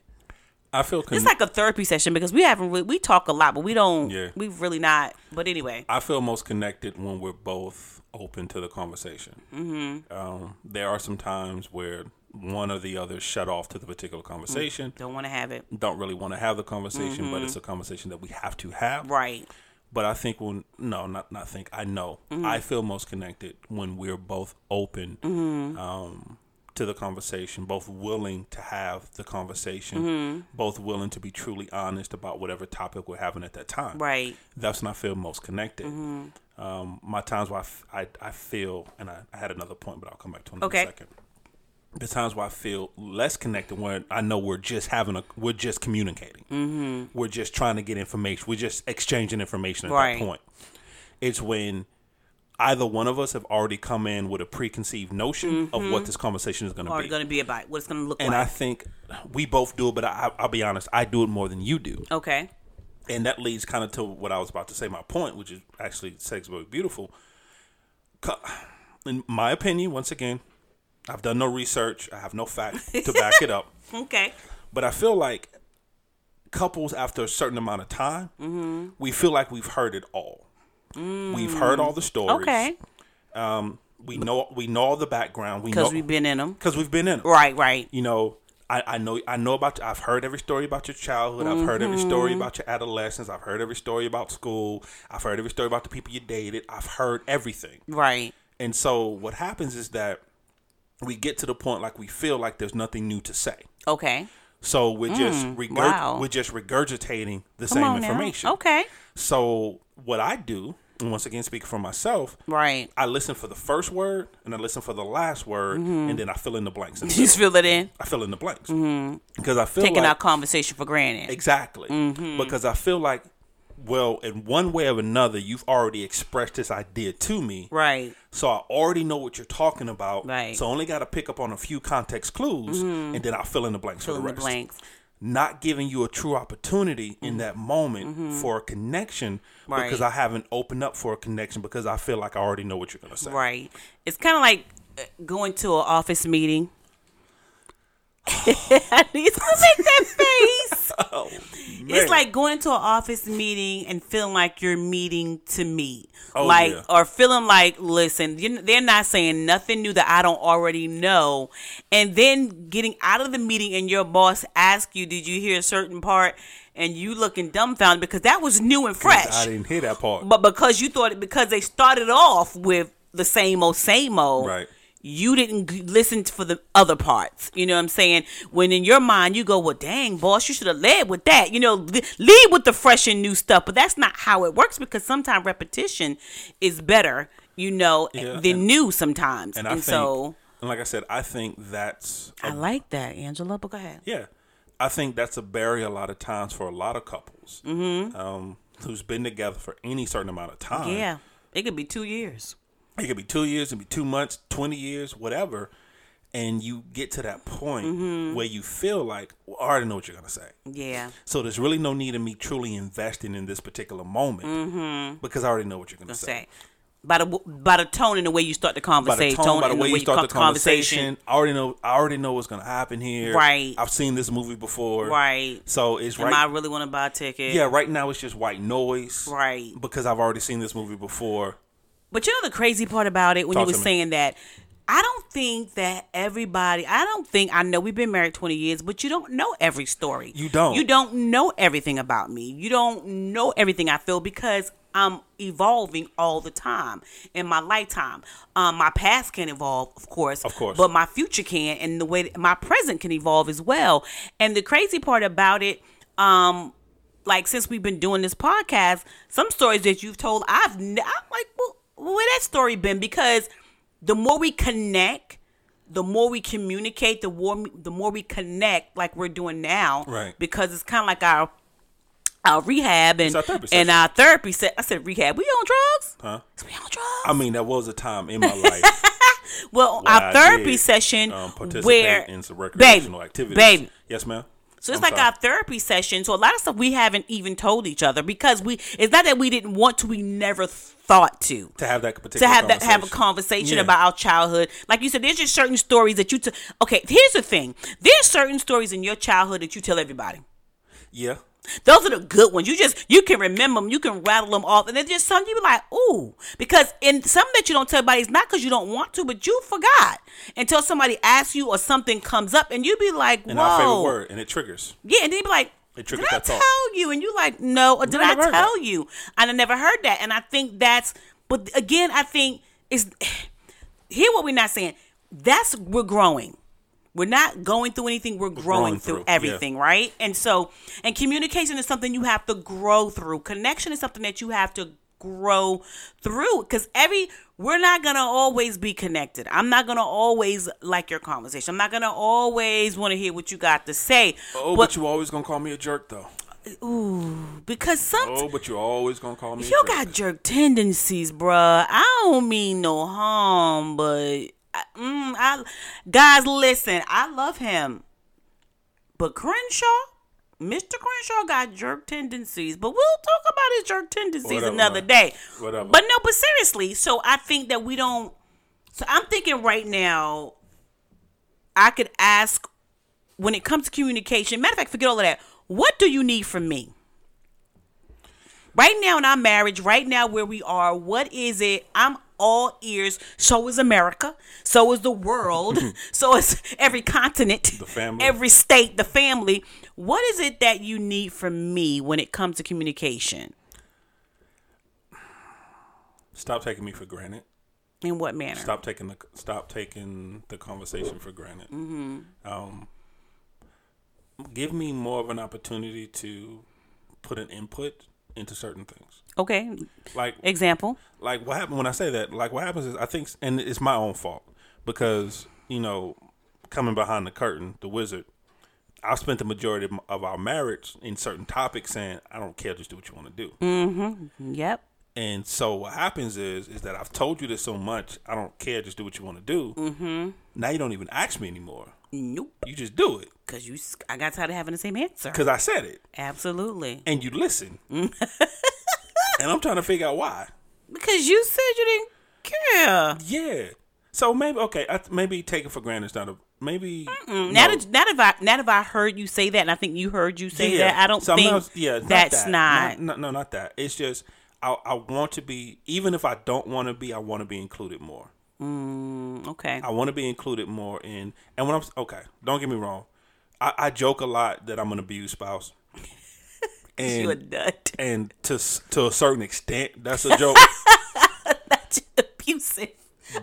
A: I feel con-
B: It's like a therapy session because we haven't really, we talk a lot, but we don't.
A: Yeah.
B: We've really not. But anyway,
A: I feel most connected when we're both open to the conversation. Mm-hmm. Um, there are some times where one or the other shut off to the particular conversation.
B: don't want to have it.
A: Don't really want to have the conversation, but it's a conversation that we have to have.
B: Right.
A: But I think when no, not not think. I know I feel most connected when we're both open um, to the conversation, both willing to have the conversation, both willing to be truly honest about whatever topic we're having at that time.
B: Right.
A: That's when I feel most connected. Um, my times where I, f- I, I feel, and I, I had another point, but I'll come back to it in
B: Okay.
A: a second. the times where I feel less connected when I know we're just having a we're just communicating. Mm-hmm. We're just trying to get information. We're just exchanging information at
B: Right.
A: that point. It's when either one of us have already come in with a preconceived notion of what this conversation is going to be.
B: going to be about what it's going to look like.
A: and I think we both do it, but I, I'll be honest, I do it more than you do.
B: okay.
A: And that leads kind of to what I was about to say, my point, which is actually sex very beautiful. In my opinion, once again, I've done no research, I have no fact to back it up,
B: Okay.
A: but I feel like couples after a certain amount of time,
B: Mm-hmm.
A: we feel like we've heard it all. We've heard all the stories.
B: Okay.
A: We know we know all the background. We
B: because we've been in them.
A: because we've been in 'em.
B: Right, right.
A: you know, I, I know I know about I've heard every story about your childhood. I've heard every story
B: Mm-hmm.
A: about your adolescence. I've heard every story about school. I've heard every story about the people you dated. I've heard everything.
B: Right.
A: And so what happens is that we get to the point like we feel like there's nothing new to say.
B: Okay.
A: So we're just regurg-
B: Mm, wow.
A: we're just regurgitating the
B: Come
A: same
B: on now.
A: information.
B: Okay.
A: So what I do, and once again speaking for myself,
B: Right.
A: I listen for the first word and I listen for the last word,
B: Mm-hmm.
A: and then I fill in the blanks.
B: You just feel it in.
A: I fill in the blanks because I feel
B: Taking
A: like
B: our conversation for granted.
A: Exactly.
B: Mm-hmm.
A: Because I feel like, well, in one way or another, you've already expressed this idea to me.
B: Right.
A: So I already know what you're talking about.
B: Right. Mm-hmm.
A: So I only got to pick up on a few context clues, and then I'll fill in the blanks
B: Fill
A: for
B: in
A: the
B: the
A: rest.
B: blanks.
A: Not giving you a true opportunity in that moment for a connection
B: Mm-hmm. Right.
A: because I haven't opened up for a connection because I feel like I already know what you're gonna say.
B: Right. It's kind of like uh, going to an office meeting. He's gonna make that face.
A: Oh,
B: It's like going into an office meeting and feeling like you're meeting to meet.
A: Oh,
B: like,
A: yeah.
B: or feeling like, listen, you they're not saying nothing new that I don't already know. And then getting out of the meeting and your boss asks you, did you hear a certain part? And you looking dumbfounded because that was new and fresh.
A: I didn't hear that part.
B: But because you thought it, because they started off with the same old, same old,
A: Right.
B: You didn't listen for the other parts. You know what I'm saying? When in your mind you go, well, dang, boss, you should have led with that. You know, lead with the fresh and new stuff. But that's not how it works because sometimes repetition is better, you know,
A: Yeah,
B: than
A: and-
B: new sometimes.
A: and
B: And,
A: I think,
B: so
A: and like I said, I think that's a
B: I like that, Angela. But go ahead.
A: Yeah, I think that's a barrier a lot of times for a lot of couples um, who's been together for any certain amount of time.
B: Yeah, it could be two years.
A: It could be two years, it could be two months, twenty years, whatever. And you get to that point
B: Mm-hmm.
A: where you feel like, well, I already know what you're gonna say.
B: Yeah.
A: So there's really no need of me truly investing in this particular moment because I already know what you're gonna say.
B: Mm-hmm. Say. By the by the tone and the way you start the
A: By the
B: conversation,
A: tone, by the
B: and
A: way you start
B: con-
A: the conversation, I already know. I already know what's gonna happen here.
B: Right.
A: I've seen this movie before.
B: Right.
A: So it's
B: Am
A: right.
B: I really want to buy a ticket?
A: Yeah, right now it's just white noise.
B: Right.
A: Because I've already seen this movie before.
B: But you know the crazy part about it when
A: Talk
B: you were saying that, I don't think that everybody. I don't think I know we've been married twenty years, but you don't know every story.
A: You don't.
B: You don't know everything about me. You don't know everything I feel because I'm evolving all the time in my lifetime. Um, my past can evolve, of course,
A: Of course.
B: but my future can, and the way that my present can evolve as well. And the crazy part about it, um, like since we've been doing this podcast, some stories that you've told, I've I'm like, well, where that story been? Because the more we connect, the more we communicate, the more the more we connect, like we're doing now.
A: Right.
B: Because it's kind of like our our rehab and
A: our therapy
B: and our therapy set. I said rehab. We on drugs?
A: Huh?
B: We on drugs?
A: I mean, that was a time in my life
B: well, our
A: I
B: therapy
A: did,
B: session
A: um, participate
B: where
A: in some recreational
B: baby,
A: activities.
B: baby,
A: Yes, ma'am.
B: So it's
A: I'm
B: like
A: sorry.
B: our therapy session. So a lot of stuff we haven't even told each other because we. It's not that we didn't want to. We never thought to.
A: to have that particular
B: To have that have a
A: conversation. Yeah.
B: about our childhood, like you said, there's just certain stories that you. T- okay, here's the thing: there's certain stories in your childhood that you tell everybody.
A: Yeah.
B: Those are the good ones. You just you can remember them, you can rattle them off, and then just some you be like, ooh, because in some that you don't tell everybody, it's not because you don't want to, but you forgot until somebody asks you or something comes up, and you be like,
A: And our favorite
B: whoa,
A: word, and it triggers.
B: yeah, and then you be like,
A: It
B: did I
A: thought.
B: tell you? And you like, no, or did
A: I
B: I,
A: never heard
B: tell you? And I never heard that, and I think that's, but again, I think is hear what we're not saying. That's we're growing. We're not going through anything. We're growing,
A: growing
B: through,
A: through, yeah.
B: everything, right? And so, and communication is something you have to grow through. Connection is something that you have to grow through because every we're not gonna always be connected. I'm not gonna always like your conversation. I'm not gonna always want to hear what you got to say.
A: Oh, but, you always gonna call me a jerk though.
B: Ooh, because some
A: Oh, but you're always gonna call me. a jerk.
B: you got jerk tendencies, bruh. I don't mean no harm, but I, mm, I guys, listen. I love him, but Crenshaw, Mr. Crenshaw, got jerk tendencies. But we'll talk about his jerk tendencies
A: Whatever,
B: another day.
A: Whatever.
B: But no, but seriously. So I think that we don't. So I'm thinking right now. I could ask when it comes to communication. Matter of fact, forget all of that. What do you need from me? Right now in our marriage, right now where we are, what is it? I'm all ears. So is America. So is the world. so is every continent,
A: The family.
B: every state, the family. What is it that you need from me when it comes to communication?
A: Stop taking me for granted.
B: In what manner?
A: Stop taking the stop taking the conversation for granted.
B: Mm-hmm.
A: Um, give me more of an opportunity to put an input into certain things.
B: Okay.
A: Like
B: Example.
A: like what happened when I say that, like what happens is I think, and it's my own fault because you know, coming behind the curtain, the wizard. I spent the majority of, our marriage in certain topics saying, "I don't care, just do what you want to do."
B: Yep.
A: And so what happens is, is that I've told you this so much, I don't care, just do what you want to do. Mm-hmm. Now you don't even ask me anymore.
B: Nope.
A: You just do it
B: Cause you, I got tired of having the same answer.
A: because I said it,
B: Absolutely.
A: and you listen. and I'm trying to figure out why.
B: Because you said you didn't care.
A: Yeah. So maybe okay, I, maybe take it for granted. It's not a maybe.
B: Now
A: no.
B: that now that I now that I heard you say that, and I think you heard you say that, I don't
A: So
B: think
A: not- yeah, not
B: that's
A: that.
B: not.
A: No, no, not that. It's just I, I want to be, even if I don't want to be, I want to be included more.
B: Mm, okay.
A: I want to be included more in. And when I'm okay, don't get me wrong. I, I joke a lot that I'm an abused spouse,
B: you a
A: and
B: nut.
A: and to to a certain extent, that's a joke.
B: That's abusive.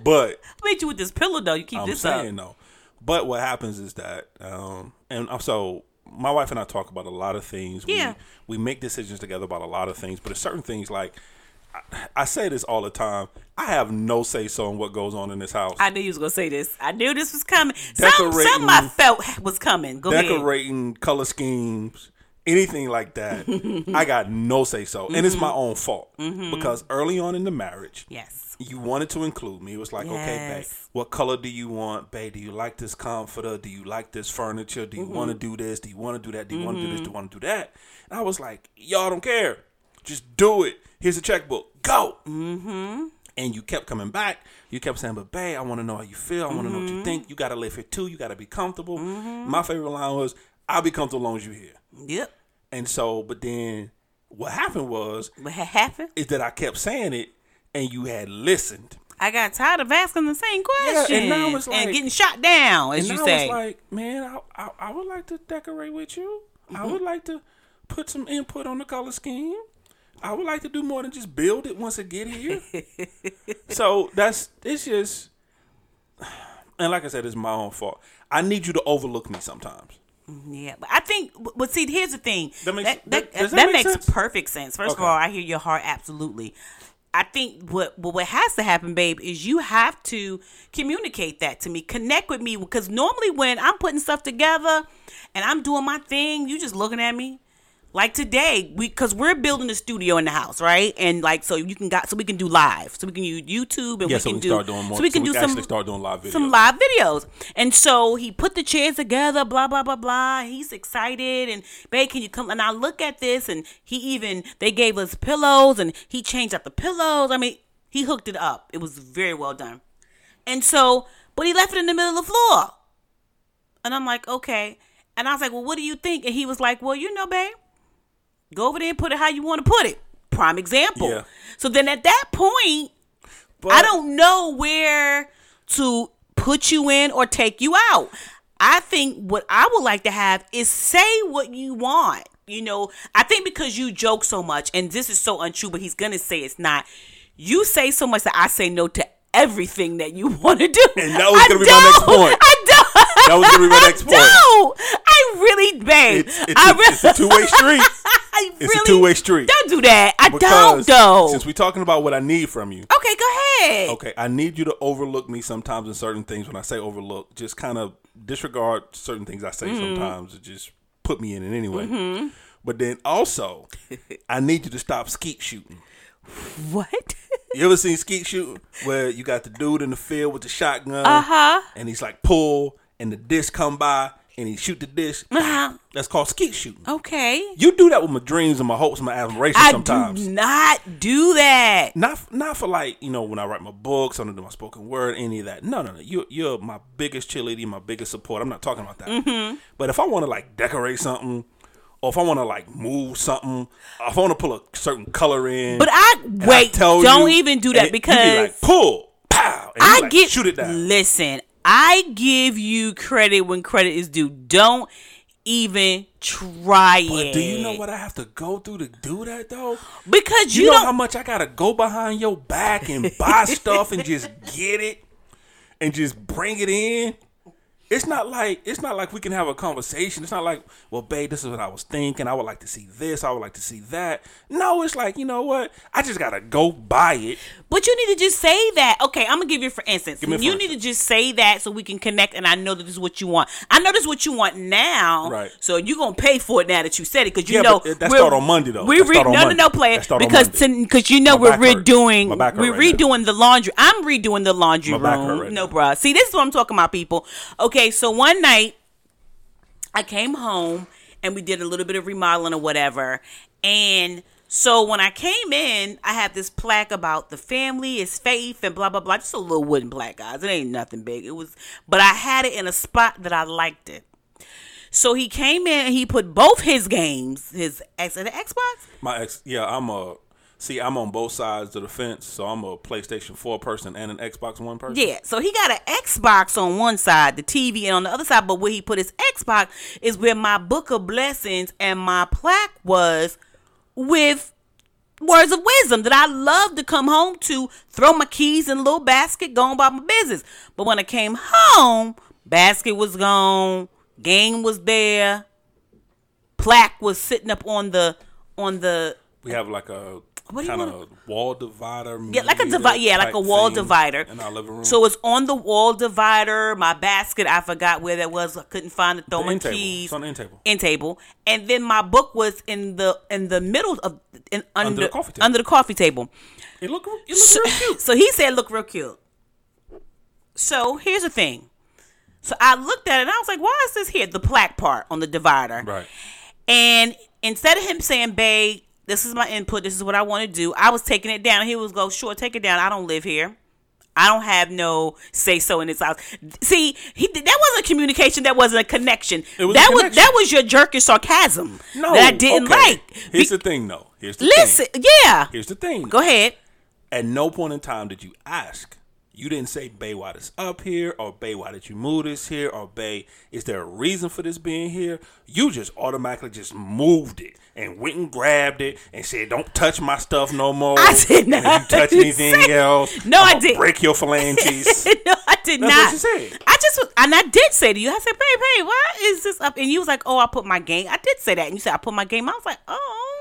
A: but
B: I made you with this pillow though. You keep
A: I'm
B: this
A: saying
B: up.
A: though. But what happens is that, um, and I'm so my wife and I talk about a lot of things.
B: Yeah.
A: We, we make decisions together about a lot of things, but there's certain things like I, say this all the time. I have no say so in what goes on in this house.
B: I knew you was gonna say this. I knew this was coming. Some, something I felt was coming. Go ahead.
A: Decorating, color schemes, anything like that. I got no say so, and it's my
B: Mm-hmm.
A: own fault because early on in the marriage,
B: Yes.
A: you wanted to include me. It was like, okay, babe, what color do you want, babe? Do you like this comforter? Do you like this furniture? Do you want to
B: Mm-hmm.
A: do this? Do you want to do that? Do you want to do this? Do you want to do that? And I was like, y'all don't care. Just do it. Here's a checkbook. Go. Mm-hmm. And you kept coming back. You kept saying, but babe, I want to know how you feel. I want to know what
B: Mm-hmm.
A: you think. You got to live here too. You got to be comfortable. My favorite line was, I'll be comfortable as long as you're here.
B: Yep.
A: And so, but then what happened was,
B: What happened?
A: is that I kept saying it and you had listened.
B: I got tired of asking the same
A: Yeah,
B: question
A: and now it's like-
B: getting shot down, as
A: and
B: you
A: I
B: say.
A: was like, man, I, I, I would like to decorate with you. I
B: Mm-hmm.
A: would like to put some input on the color scheme. I would like to do more than just build it once it get here. so that's it's just, and like I said, it's my own fault. I need you to overlook me sometimes.
B: Yeah, but I think. But see, here's the thing.
A: That makes-
B: that,
A: that-
B: that,
A: that
B: that
A: make
B: makes
A: sense?
B: perfect sense. First
A: Okay.
B: of all, I hear your heart absolutely. I think what what what has to happen, babe, is you have to communicate that to me, connect with me, because normally when I'm putting stuff together and I'm doing my thing, you just looking at me. Like today, we because we're building a studio in the house, right? And like so you can got so we can do live, so we can use YouTube and
A: Yeah,
B: we
A: so
B: can
A: we
B: do
A: start doing more.
B: so we can do some
A: start doing live videos.
B: some live videos. And so he put the chairs together, blah, blah, blah, blah. He's excited. And, babe, can you come? And I look at this, and he even, they gave us pillows, and he changed out the pillows. I mean, he hooked it up. It was very well done. And so, but he left it in the middle of the floor. And I'm like, okay. And I was like, well, what do you think? And he was like, well, you know, babe, go over there and put it how you want to put it. Prime example.
A: Yeah.
B: So then at that point,
A: But-
B: I don't know where to put you in or take you out. I think what I would like to have is say what you want. You know, I think because you joke so much, and this is so untrue, but he's gonna say it's not. You say so much that I say no to everything that you want to do.
A: And that was
B: I
A: gonna be my next
B: don't.
A: point.
B: I don't.
A: That was gonna be my next point.
B: No, I really, babe.
A: It's, it's,
B: I really,
A: it's a two way street.
B: I
A: It's a two-way street.
B: Don't do that. I don't though.
A: Since we're talking about what I need from you,
B: okay, go ahead.
A: okay, I need you to overlook me sometimes in certain things. When I say overlook, just kind of disregard certain things I say
B: Mm-hmm.
A: sometimes. It just put me in it anyway. But then also, I need you to stop skeet shooting.
B: What?
A: You ever seen skeet shooting where you got the dude in the field with the shotgun,
B: Uh huh.
A: and he's like pull, and the disc come by, and he shoot the disc.
B: Uh-huh.
A: That's called skeet shooting.
B: Okay.
A: You do that with my dreams and my hopes and my admiration.
B: I
A: sometimes.
B: do not do that.
A: Not not for like you know when I write my books, I don't do my spoken word, any of that. No, no, no. You you're my biggest cheerleader, my biggest support. I'm not talking about that.
B: Mm-hmm.
A: But if I want to like decorate something, or if I want to like move something, if I want to pull a certain color in,
B: But I wait.
A: tell
B: don't
A: you,
B: even do that
A: it- you be
B: because
A: like, pull, pow, and
B: I
A: like,
B: give
A: shoot it down.
B: Listen, I give you credit when credit is due. Don't even try
A: But
B: it.
A: do you know what I have to go through to do that though?
B: Because
A: You,
B: you,
A: know how much I gotta go behind your back and buy stuff and just get it and just bring it in. It's not like it's not like we can have a conversation. It's not like, well, babe, this is what I was thinking. I would like to see this. I would like to see that. No, it's like, you know what? I just gotta go buy it.
B: But you need to just say that. Okay, I'm gonna give you for instance.
A: for
B: you need to just say that so we can connect, and I know that this is what you want. I know this is what you want now.
A: Right.
B: So you're gonna pay for it now that you said it because you
A: Yeah,
B: know
A: uh, that start on Monday, though.
B: We re-
A: on
B: no, no, no, play
A: on
B: because because you know we're redoing we're
A: right now.
B: redoing the laundry. I'm redoing the laundry
A: My
B: room.
A: right
B: no,
A: now.
B: bruh. See, this is what I'm talking about, people. Okay, so one night I came home and we did a little bit of remodeling or whatever. And so when I came in, I had this plaque about the family is faith and blah blah blah. Just a little wooden plaque, guys. It ain't nothing big. It was, but I had it in a spot that I liked it. So he came in and he put both his games, his X and the Xbox.
A: My ex, yeah, I'm a. See, I'm on both sides of the fence, so I'm a PlayStation 4 person and an Xbox One person.
B: Yeah, so he got an Xbox on one side, the TV, and on the other side, but where he put his Xbox is where my book of blessings and my plaque was with words of wisdom that I love to come home to, throw my keys in a little basket, go about my business. But when I came home, basket was gone, game was there, plaque was sitting up on the on the
A: We have like a
B: What do you
A: kind
B: want-
A: of wall divider.
B: Yeah, like a divider. Yeah, like a wall divider.
A: in our living room.
B: So it's on the wall divider. My basket, I forgot where that was. I couldn't find it. Throw
A: The
B: my keys.
A: It's on the end table.
B: End table, and then my book was in the in the middle of in, under
A: the coffee table.
B: under the coffee table.
A: it look it look
B: So,
A: real cute.
B: so he said, "Look real cute." So here's the thing. So I looked at it and I was like, "Why is this here?" The plaque part on the divider.
A: Right.
B: And instead of him saying, babe, this is my input, this is what I want to do, I was taking it down. He was go, sure, take it down. I don't live here. I don't have no say so in this house. See, he that wasn't communication. That wasn't a connection.
A: It was a
B: that was that was your jerkish sarcasm
A: No,
B: that I didn't
A: okay.
B: like.
A: Here's
B: Be-
A: the thing, though. Here's the
B: listen,
A: thing.
B: yeah.
A: Here's the thing.
B: Go ahead.
A: At no point in time did you ask. You didn't say, "Bay, why this up here?" or "Bay, why did you move this here?" or "Bay, is there a reason for this being here?" You just automatically just moved it and went and grabbed it and said, "Don't touch my stuff no more."
B: I did
A: And if
B: not
A: you touch anything else,
B: No, I
A: I'ma
B: didn't.
A: Break your phalanges.
B: no, I did
A: That's
B: not.
A: what you said.
B: I just was, and I did say to you, I said, babe, babe, why is this up? And you was like, oh, I put my game. I did say that, and you said I put my game. I was like, oh,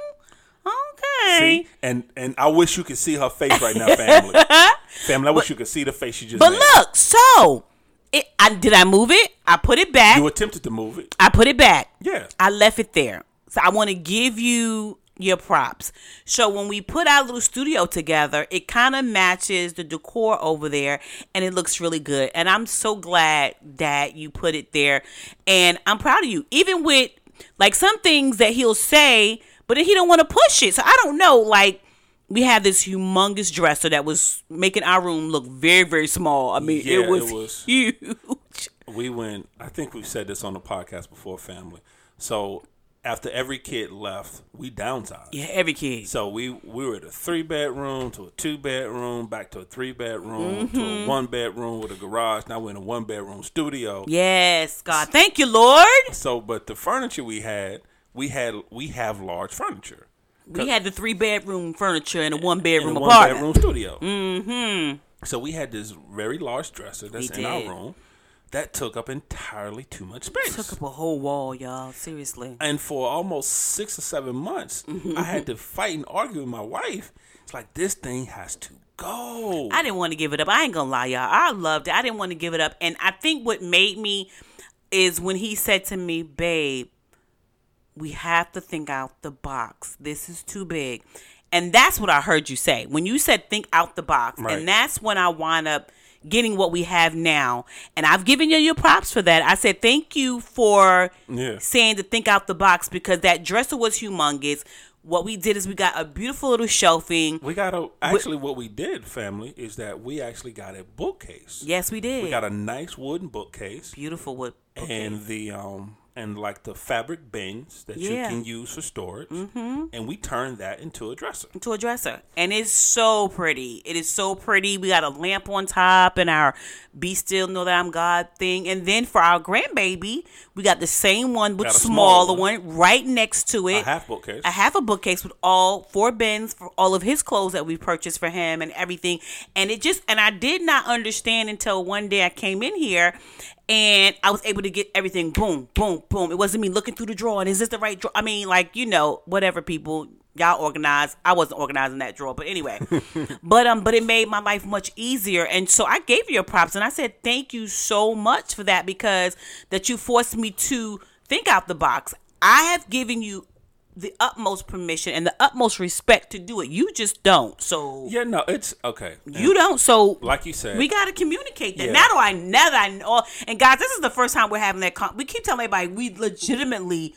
B: okay.
A: See? And and I wish you could see her face right now, family. family, I wish you could see the face she just
B: But
A: made.
B: look, so it. I did I move it? I put it back.
A: you attempted to move it.
B: I put it back.
A: Yeah.
B: I left it there. So I want to give you your props. So when we put our little studio together, it kind of matches the decor over there and it looks really good. And I'm so glad that you put it there. And I'm proud of you. Even with like some things that he'll say, but then he don't want to push it. So I don't know like we had this humongous dresser that was making our room look very, very small. I mean,
A: Yeah,
B: it, was
A: it was.
B: huge.
A: we went i think we've said this on the podcast before family so after every kid left we downsized
B: Yeah, every kid.
A: so we we were at a three bedroom to a two bedroom back to a three bedroom to
B: Mm-hmm.
A: a one bedroom with a garage now we're in a one bedroom studio
B: Yes, God. Thank you, Lord.
A: so but the furniture we had we had we have large furniture
B: We had the three bedroom furniture and a one
A: in
B: bedroom
A: a one
B: apartment.
A: bedroom studio mm-hmm so we had this very large dresser that's in our room that took up entirely too much space.
B: Took up a whole wall, y'all. Seriously.
A: and for almost six or seven months,
B: Mm-hmm.
A: I had to fight and argue with my wife. It's like this thing has to go.
B: I didn't want to give it up. I ain't gonna lie, y'all. I loved it. I didn't want to give it up. And I think what made me is when he said to me, babe, we have to think out the box. This is too big. And that's what I heard you say. When you said think out the box.
A: Right.
B: And that's when I wind up getting what we have now. And I've given you your props for that. I said thank you for
A: Yeah.
B: saying to think out the box because that dresser was humongous. What we did is we got a beautiful little shelving.
A: we got a actually what we did, family, is that we actually got a bookcase.
B: Yes, we did.
A: We got a nice wooden bookcase
B: beautiful wood.
A: and the um and like the fabric bins that
B: Yeah.
A: you can use for storage. Mm-hmm. And we turned that into a dresser.
B: Into a dresser and it's so pretty it is so pretty we got a lamp on top and our be still know that i'm god thing and then for our grandbaby we got the same one
A: a
B: smaller
A: small
B: one. right next to it
A: A half bookcase.
B: I have a bookcase with all four bins for all of his clothes that we purchased for him and everything. And it just and I did not understand until one day I came in here and I was able to get everything boom, boom, boom. It wasn't me looking through the drawer and is this the right drawer? I mean, like, you know, whatever people y'all organized. I wasn't organizing that drawer, but anyway. but um but it made my life much easier. And so I gave you your props and I said thank you so much for that because that you forced me to think out the box. I have given you the utmost permission and the utmost respect to do it. You just don't. So
A: yeah, no, it's okay.
B: you don't. So
A: like you said,
B: we got to communicate that.
A: Yeah.
B: Now do I now that I know. And guys, this is the first time we're having that. Con- we keep telling everybody we legitimately.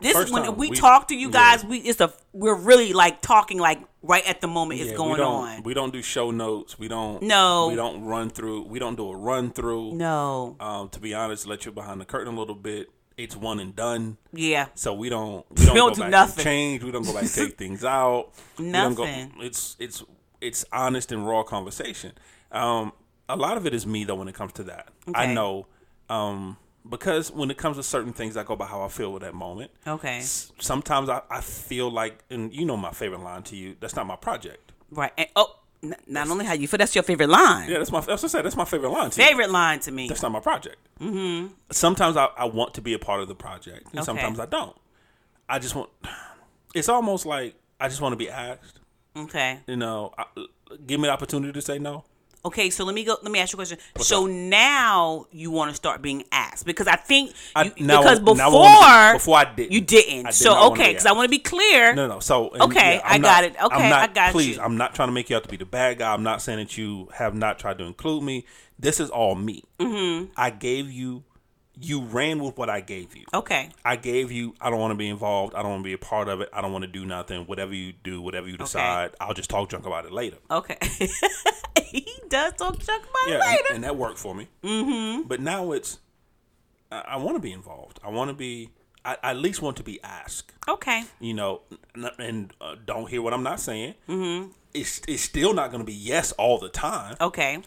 B: This
A: First
B: is when we,
A: we-
B: talk to you
A: yeah.
B: guys. We it's a we're really like talking like right at the moment it's
A: Yeah,
B: going
A: we
B: on.
A: We don't do show notes. We don't.
B: No.
A: We don't run through. We don't do a run through.
B: no.
A: Um, to be honest, let you behind the curtain a little bit. It's one and done.
B: Yeah.
A: So we don't. We don't,
B: don't
A: go
B: do
A: back
B: nothing.
A: change. We don't go back and take things out. We don't go-
B: Nothing.
A: it's it's it's honest and raw conversation. Um, a lot of it is me though when it comes to that. I know. Um, because when it comes to certain things, I go by how I feel with that moment.
B: Okay.
A: S- Sometimes I, I feel like, and you know my favorite line to you. That's not my project.
B: Right. And, oh, n- not only how you feel. That's your favorite line.
A: Yeah, that's my. That's what I said. That's my favorite line. To.
B: Favorite line to me.
A: That's not my project. Mm-hmm. Sometimes I, I want to be a part of the project, and
B: Okay.
A: sometimes I don't. I just want. It's almost like I just want to be asked.
B: Okay.
A: You know, I, give me the opportunity to say no.
B: Okay, so let me go. Let me ask you a question. so now you want to start being asked because I think
A: I- now-
B: because
A: now I
B: before
A: before I didn't.
B: you didn't.
A: I did
B: so okay, because I want to be clear.
A: No, no. So
B: Okay,
A: yeah,
B: I got
A: not-
B: it. Okay,
A: not,
B: I got
A: please,
B: you.
A: I'm not trying to make you out to be the bad guy. I'm not saying that you have not tried to include me. This is all me. Mm-hmm. I gave you. You ran with what I gave you.
B: Okay,
A: I gave you. I don't want to be involved. I don't want to be a part of it. I don't want to do nothing. Whatever you do, whatever you decide, I'll just talk junk about it later.
B: okay. he does talk junk about
A: Yeah,
B: it later.
A: and, and that worked for me. Mm-hmm. But now it's, I, I want to be involved. I want to be. I, I at least want to be asked.
B: okay,
A: You know, and uh, don't hear what I'm not saying. Mm-hmm. It's it's still not going to be yes all the time.
B: okay,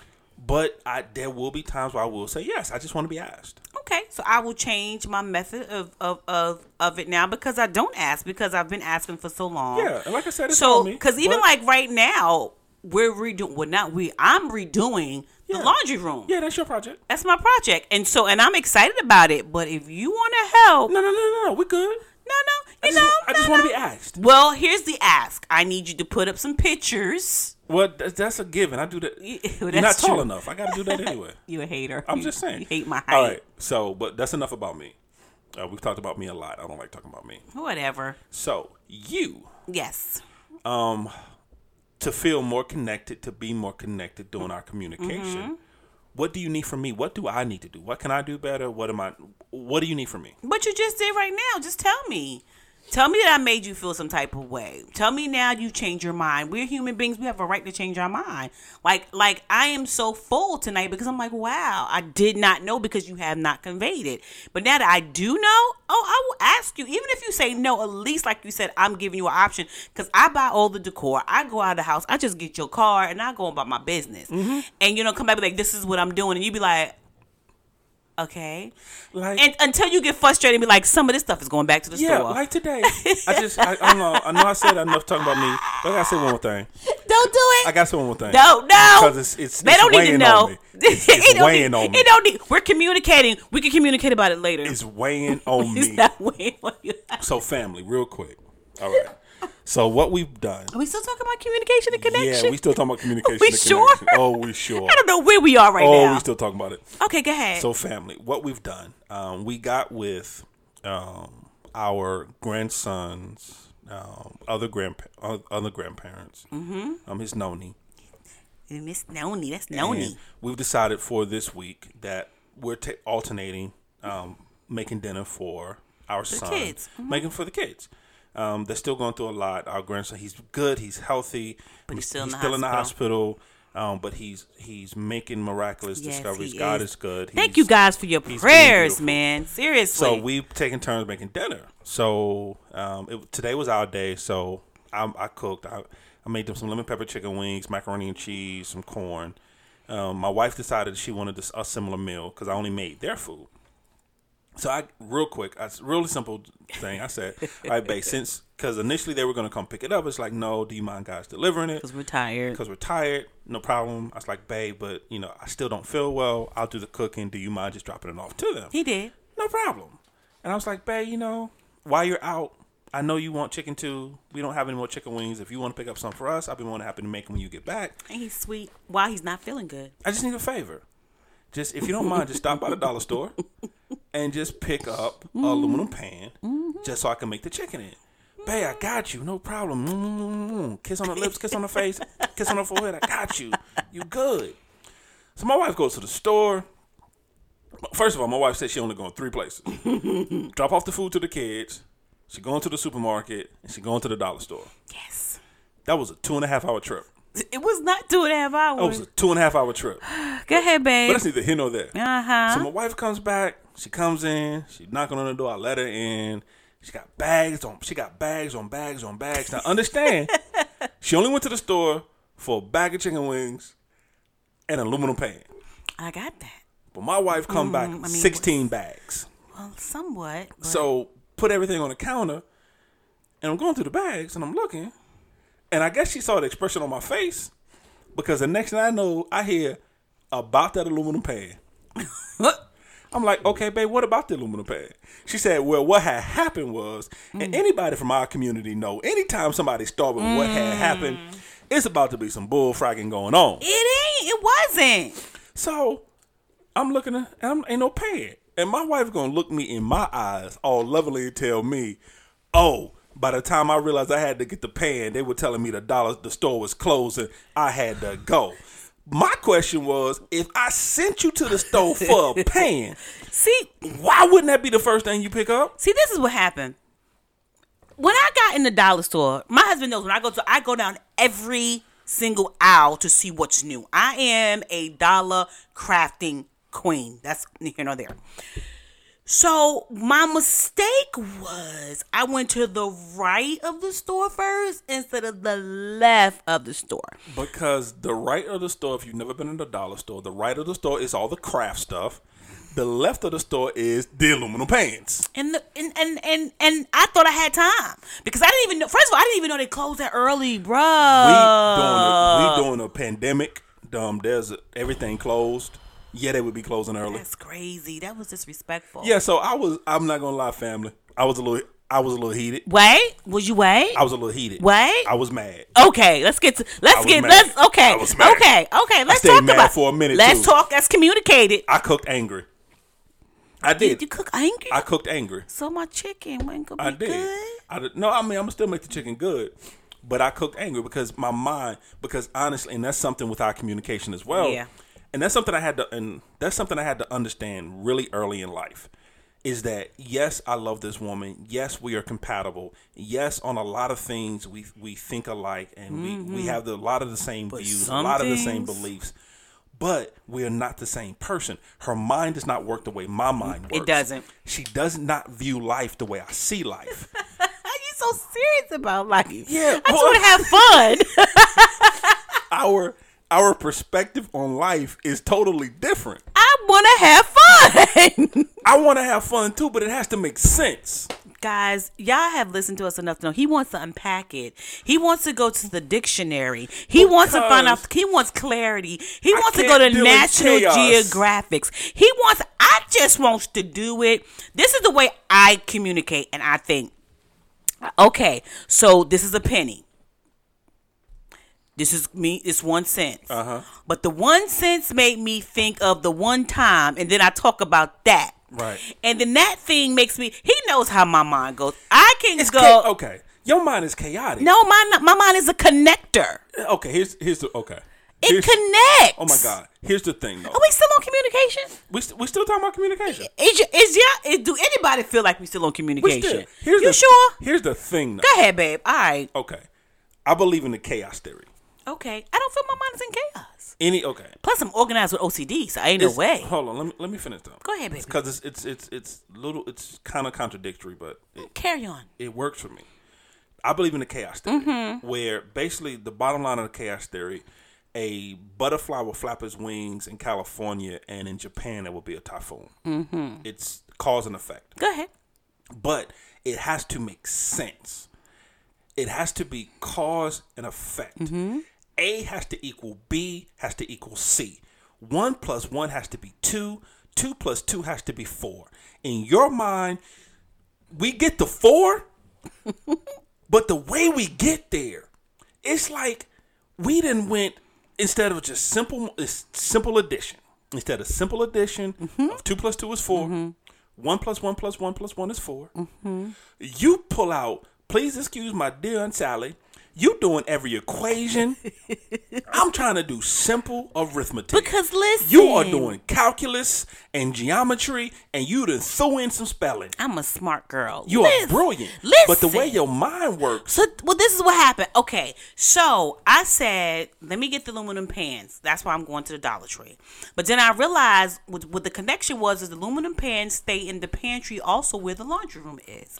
A: But I there will be times where I will say yes. I just want to be asked.
B: Okay. So I will change my method of of of, of it now because I don't ask because I've been asking for so long.
A: Yeah, and like I said,
B: So because even
A: but-
B: like right now we're redoing. Well, not we. I'm redoing
A: Yeah.
B: the laundry room.
A: yeah, that's your project.
B: That's my project, and so and I'm excited about it. But if you want to help,
A: No, no, no, no, no. We good.
B: no, no,
A: I
B: you
A: just,
B: know,
A: I just
B: no,
A: want to
B: no.
A: be asked.
B: Well, here's the ask. I need you to put up some pictures.
A: Well, that's, a given. I do that.
B: Well,
A: You're not tall
B: true.
A: enough. I got to do that anyway.
B: You a hater.
A: I'm
B: You-
A: just saying.
B: You hate my height.
A: All right. So, but that's enough about me. Uh, we've talked about me a lot. I don't like talking about me.
B: Whatever.
A: So, you
B: Yes.
A: Um, to feel more connected, to be more connected during our communication.
B: Mm-hmm.
A: What do you need from me? What do I need to do? What can I do better? What am I? What do you need from me?
B: What you just did right now, just tell me. Tell me that I made you feel some type of way. Tell me now you change your mind. We're human beings. We have a right to change our mind. Like, like I am so full tonight because I'm like, wow, I did not know because you have not conveyed it. But now that I do know, oh, I will ask you. Even if you say no, at least like you said, I'm giving you an option because I buy all the decor. I go out of the house. I just get your car and I go about my business. Mm-hmm. And you know, come back and be like, this is what I'm doing, and you be like, Okay.
A: Like
B: And until you get frustrated and be like, some of this stuff is going back to the
A: yeah,
B: store.
A: like today. I just I, I don't know. I know I said enough talking about me, but I gotta say one more thing.
B: don't do it.
A: I gotta say one more thing.
B: no, no.
A: because it's it's,
B: they
A: it's
B: don't need to know.
A: on me. It's, it's
B: It
A: weighing
B: need-
A: on me.
B: It don't need. We're communicating. We can communicate about it later.
A: It's weighing on
B: It's
A: me.
B: not weighing on you.
A: So family, real quick. All right. So what we've done.
B: Are we still talking about communication and connection?
A: Yeah, we still talking about communication.
B: we
A: and
B: sure?
A: connection. Oh, we sure.
B: I don't know where we are right
A: oh,
B: now.
A: Oh, we still talking about it.
B: okay, go ahead.
A: So family, what we've done, um, we got with um, our grandsons, um, other grandpa- uh, other grandparents, mm-hmm. um, his noni.
B: Miss Noni, that's Noni.
A: And we've decided for this week that we're ta alternating um, making dinner for our son,
B: kids. Mm-hmm.
A: making for the kids. Um, they're still going through a lot. Our grandson, he's good, he's healthy,
B: But he's still in the
A: in the
B: hospital.
A: Um, but he's he's making miraculous
B: Yes,
A: discoveries. God
B: is.
A: is, good.
B: Thank you guys for your prayers, man. Seriously.
A: So we've taken turns making dinner. So um, it, today was our day. So I, I cooked. I, I made them some lemon pepper chicken wings, macaroni and cheese, some corn. Um, my wife decided she wanted this, a similar meal because I only made their food. So I real quick, I really simple thing. I said, "All right, babe, since because initially they were gonna come pick it up. It's like, no, do you mind guys delivering it?
B: because we're tired.
A: because we're tired. No problem. I was like, babe, but you know, I still don't feel well. I'll do the cooking. Do you mind just dropping it off to them?
B: He did.
A: no problem. And I was like, babe, you know, while you're out, I know you want chicken too. We don't have any more chicken wings. If you want to pick up some for us, I'll be more than happy to make them when you get back.
B: And he's sweet while he's not feeling good.
A: I just need a favor. Just if you don't mind, just stop by the dollar store and just pick up a mm-hmm. aluminum pan, mm-hmm. just so I can make the chicken in. Babe, I got you. No problem. Mm-mm-mm. Kiss on the lips, kiss on the face, kiss on the forehead. I got you. You good. So my wife goes to the store. First of all, my wife said she only going three places. Drop off the food to the kids. She going to the supermarket and she going to the dollar store.
B: Yes.
A: That was a two and a half hour trip.
B: It was not two and a half
A: hours. It
B: was
A: a two and a half hour trip.
B: Go ahead, babe.
A: But that's neither here nor there.
B: Uh huh.
A: So my wife comes back. She comes in. She knocking on the door. I let her in. She got bags on. She got bags on bags on bags. Now understand, she only went to the store for a bag of chicken wings and aluminum pan.
B: I got that.
A: But my wife come back
B: Mm, I mean,
A: sixteen bags.
B: Well, somewhat. but-
A: So put everything on the counter, and I'm going through the bags and I'm looking, and I guess she saw the expression on my face because the next thing I know, I hear about that aluminum pan. I'm like, okay, babe, what about the aluminum pan? She said, well, what had happened was, and mm. anybody from our community know, anytime somebody start with what had mm. happened, it's about to be some bullfragging going on.
B: it ain't. It wasn't.
A: So I'm looking at, and I'm, ain't no pan. And my wife gonna look me in my eyes all lovely and tell me, oh, by the time I realized I had to get the pan, they were telling me the dollar the store was closing. I had to go. My question was, if I sent you to the store for a pan,
B: See,
A: why wouldn't that be the first thing you pick up?
B: see, this is what happened. When I got in the dollar store, my husband knows when I go to, I go down every single aisle to see what's new. I am a dollar crafting queen. That's neither nor there. So my mistake was I went to the right of the store first instead of the left of the store.
A: Because the right of the store, if you've never been in the dollar store, the right of the store is all the craft stuff. The left of the store is the aluminum pans.
B: And, the, and and and and I thought I had time because I didn't even know. First of all, I didn't even know they closed that early, bro.
A: we doing a, we doing a pandemic. Um, there's a, everything closed. Yeah, they would be closing early.
B: That's crazy. That was disrespectful.
A: Yeah, so I was. I'm not gonna lie, family. I was a little. I was a little heated.
B: Wait, was you wait?
A: I was a little heated.
B: Wait.
A: I was mad.
B: Okay, let's get to let's get
A: mad.
B: let's okay
A: I was mad.
B: okay okay let's talk about
A: for a minute,
B: Let's
A: too.
B: talk. Let's communicate it.
A: I cooked angry. I
B: Did
A: did.
B: you cook angry?
A: I cooked angry.
B: so my chicken wasn't gonna be
A: I did.
B: good.
A: I did. No, I mean I'm gonna still make the chicken good, but I cooked angry because my mind. Because honestly, and that's something with our communication as well.
B: Yeah.
A: And that's something I had to, and that's something I had to understand really early in life. Is that yes, I love this woman. Yes, we are compatible. Yes, on a lot of things we we think alike, and we we mm-hmm. have the, a lot of the same views, a lot of the same beliefs. But we are not the same person. Her mind does not work the way my mind works.
B: It doesn't.
A: She does not view life the way I see life.
B: Are you so serious about life?
A: Yeah,
B: I just want to have fun.
A: our our perspective on life is totally different.
B: I want to have fun.
A: I want to have fun too, but it has to make sense.
B: Guys, y'all have listened to us enough to know he wants to unpack it. He wants to go to the dictionary. He wants to find out. He wants clarity. He
A: I
B: wants to go to National. Geographics. He wants. I just wants to do it. This is the way I communicate, and I think. Okay, so this is a penny. This is me. It's one.
A: Uh-huh.
B: But the one cents made me think of the one time, and then I talk about that.
A: Right.
B: And then that thing makes me. He knows how my mind goes. I can
A: It's
B: go.
A: cha- okay. Your mind is chaotic.
B: No, my my mind is a connector.
A: Okay. Here's here's the okay.
B: It
A: Here's-
B: connects.
A: Oh my God. Here's the thing though.
B: Are we still on communication?
A: We st- we still talking about communication.
B: Is, is yeah? Is, do anybody feel like we still on
A: We
B: communication?
A: still. Here's
B: you
A: the,
B: sure?
A: Here's the thing though.
B: Go ahead, babe. All right.
A: Okay. I believe in the chaos theory.
B: Okay. I don't feel my mind is in chaos.
A: Any okay.
B: Plus, I'm organized with OCD, so I ain't no way.
A: Hold on. Let me let me finish though.
B: Go ahead, baby.
A: Because it's it's it's it's little. It's kind of contradictory, but it,
B: Carry on.
A: it works for me. I believe in the chaos theory,
B: Mm-hmm.
A: where basically the bottom line of the chaos theory, a butterfly will flap its wings in California, and in Japan there will be a typhoon. Mm-hmm. It's cause and effect,
B: Go ahead.
A: but it has to make sense. It has to be cause and effect. A has to equal B has to equal C. One plus one has to be two. Two plus two has to be four. In your mind, we get to four, but the way we get there, it's like we didn't went instead of just simple simple addition. Instead of simple addition mm-hmm. of two plus two is 4 mm-hmm. One plus one plus one plus one is 4 mm-hmm. You pull out. Please excuse my dear Aunt Sally. You doing every equation. I'm trying to do simple arithmetic.
B: Because listen,
A: you are doing calculus and geometry, and you done threw in some spelling.
B: I'm a smart girl.
A: You
B: Listen.
A: are brilliant.
B: Listen.
A: But the way your mind works,
B: So, well, this is what happened. Okay, so I said, let me get the aluminum pans. That's why I'm going to the Dollar Tree. But then I realized what, what the connection was is the aluminum pans stay in the pantry, also where the laundry room is.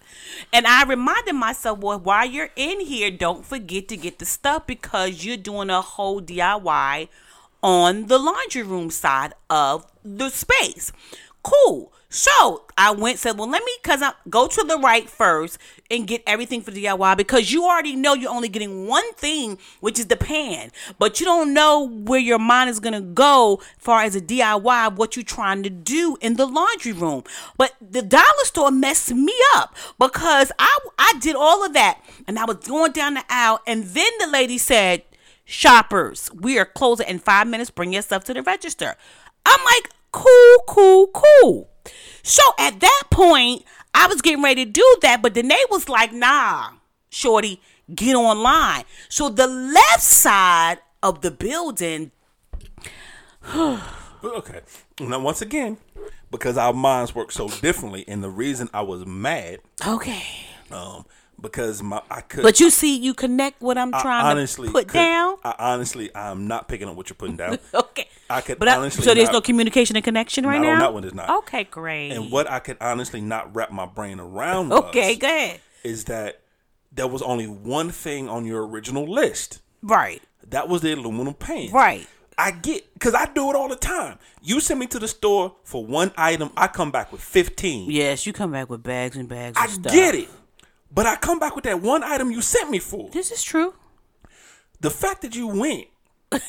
B: And I reminded myself, well, while you're in here, don't forget to get the stuff because you're doing a whole DIY on the laundry room side of the space. Cool. So I went said, well, let me cause I go to the right first and get everything for DIY because you already know you're only getting one thing, which is the pan, but you don't know where your mind is gonna go far as a DIY what you're trying to do in the laundry room. But the dollar store messed me up because I I did all of that and I was going down the aisle and then the lady said, shoppers, we are closing in five minutes. Bring your stuff to the register. I'm like, cool, cool, cool. So at that point, I was getting ready to do that, but then they was like, nah, shorty, get online. So the left side of the building,
A: okay. Now, once again, because our minds work so differently, and the reason I was mad,
B: okay.
A: um, because my I could.
B: But you see, you connect what I'm
A: I
B: trying
A: honestly
B: to put
A: could-
B: down.
A: I honestly, I'm not picking up what you're putting down.
B: Okay.
A: I could
B: But I, so there's
A: not-
B: no communication and connection right now.
A: on that one, there's not.
B: Okay, great.
A: And what I could honestly not wrap my brain around
B: okay, go ahead.
A: is that there was only one thing on your original list.
B: Right,
A: That was the aluminum pan.
B: right.
A: I get because I do it all the time. You send me to the store for one item, I come back with fifteen.
B: Yes, you come back with bags and bags. Of
A: I
B: stuff.
A: get it, but I come back with that one item you sent me for.
B: This is true.
A: The fact that you went,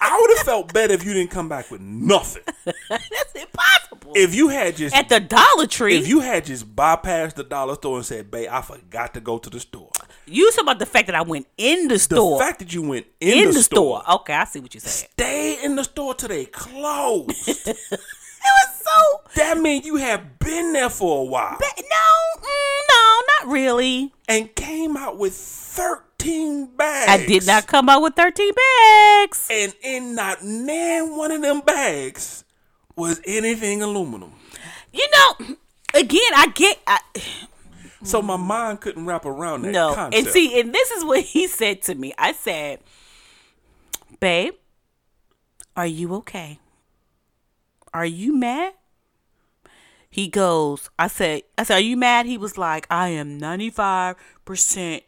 A: I would have felt better if you didn't come back with nothing.
B: That's impossible.
A: If you had just
B: At the Dollar Tree,
A: if you had just bypassed the dollar store and said, "Babe, I forgot to go to the store."
B: you talking about the fact that I went in the store?
A: The fact that you went in,
B: in
A: the, store,
B: Okay, I see what you're saying.
A: stay in the store till they closed.
B: It was so.
A: that means you have been there for a while
B: No, mm, no, not really.
A: and came out with thirteen bags.
B: I did not come out with 13 bags.
A: and in not nan one of them bags was anything aluminum.
B: You know, again, I get. I,
A: So my mind couldn't wrap around that
B: no,
A: concept.
B: and see, and this is what he said to me. I said, "Babe, are you okay? Are you mad?" He goes, I said, I said, are you mad? He was like, I am 95%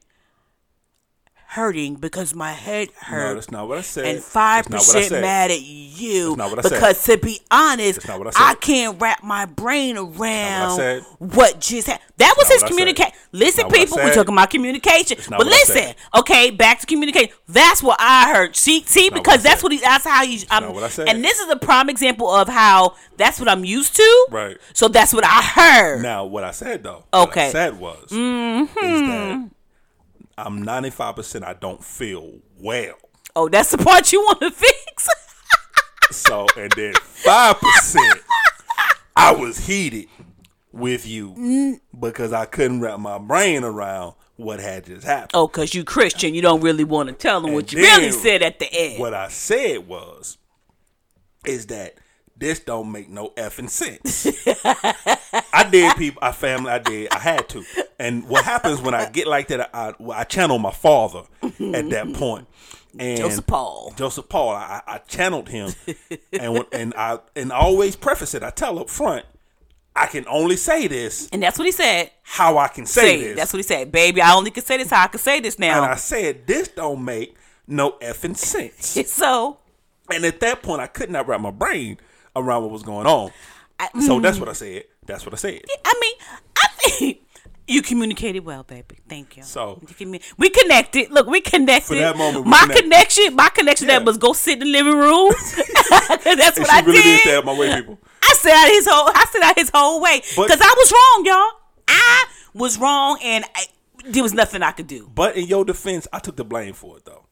B: hurting because my head hurt.
A: No, that's not what I said.
B: And five
A: what I
B: percent mad at you
A: That's not what I said.
B: because to be honest,
A: what I
B: can't wrap my brain around
A: said.
B: what just happened. That was his
A: what I
B: communication. Listen,
A: what I
B: people, we're talking about communication. But listen, okay, back to communication. That's what I heard. See, see, because
A: I
B: that's what he. That's how he. I'm,
A: not what I said.
B: And this is a prime example of how that's what I'm used to.
A: Right.
B: So that's what I heard.
A: Now, what I said though, what I
B: Okay.
A: said was,
B: Mm-hmm.
A: I'm 95. percent I don't feel well.
B: Oh, that's the part you want to fix.
A: So, and then five percent, I was heated with you
B: Mm.
A: because I couldn't wrap my brain around what had just happened.
B: oh, cause you Christian, you don't really want to tell them what you really said at the end.
A: What I said was, is that this don't make no effing sense. I did, people. I family. I did. I had to. And what happens when I get like that? I I, channel my father at that mm-hmm. point. And
B: Joseph Paul.
A: Joseph Paul. I, I channeled him, and and I and I always preface it. I tell up front, I can only say this
B: And that's what he said.
A: how I can say,
B: Say
A: this.
B: That's what he said. Baby, I only can say this how I can say this now.
A: and I said this don't make no effing sense.
B: so
A: And at that point, I could not wrap my brain around what was going on. so that's mm. what I said. That's what I said.
B: I mean, I think you communicated well, baby. Thank you.
A: So-
B: You we connected. Look, we connected.
A: For that moment, we
B: my
A: connected.
B: connection, my connection
A: Yeah.
B: that was go sit in the living room. that's
A: And
B: what
A: she
B: I
A: really
B: did.
A: did stay my way, people.
B: I said out his whole. I said out his whole way because I was wrong, y'all. I was wrong, and I, there was nothing I could do.
A: But in your defense, I took the blame for it though.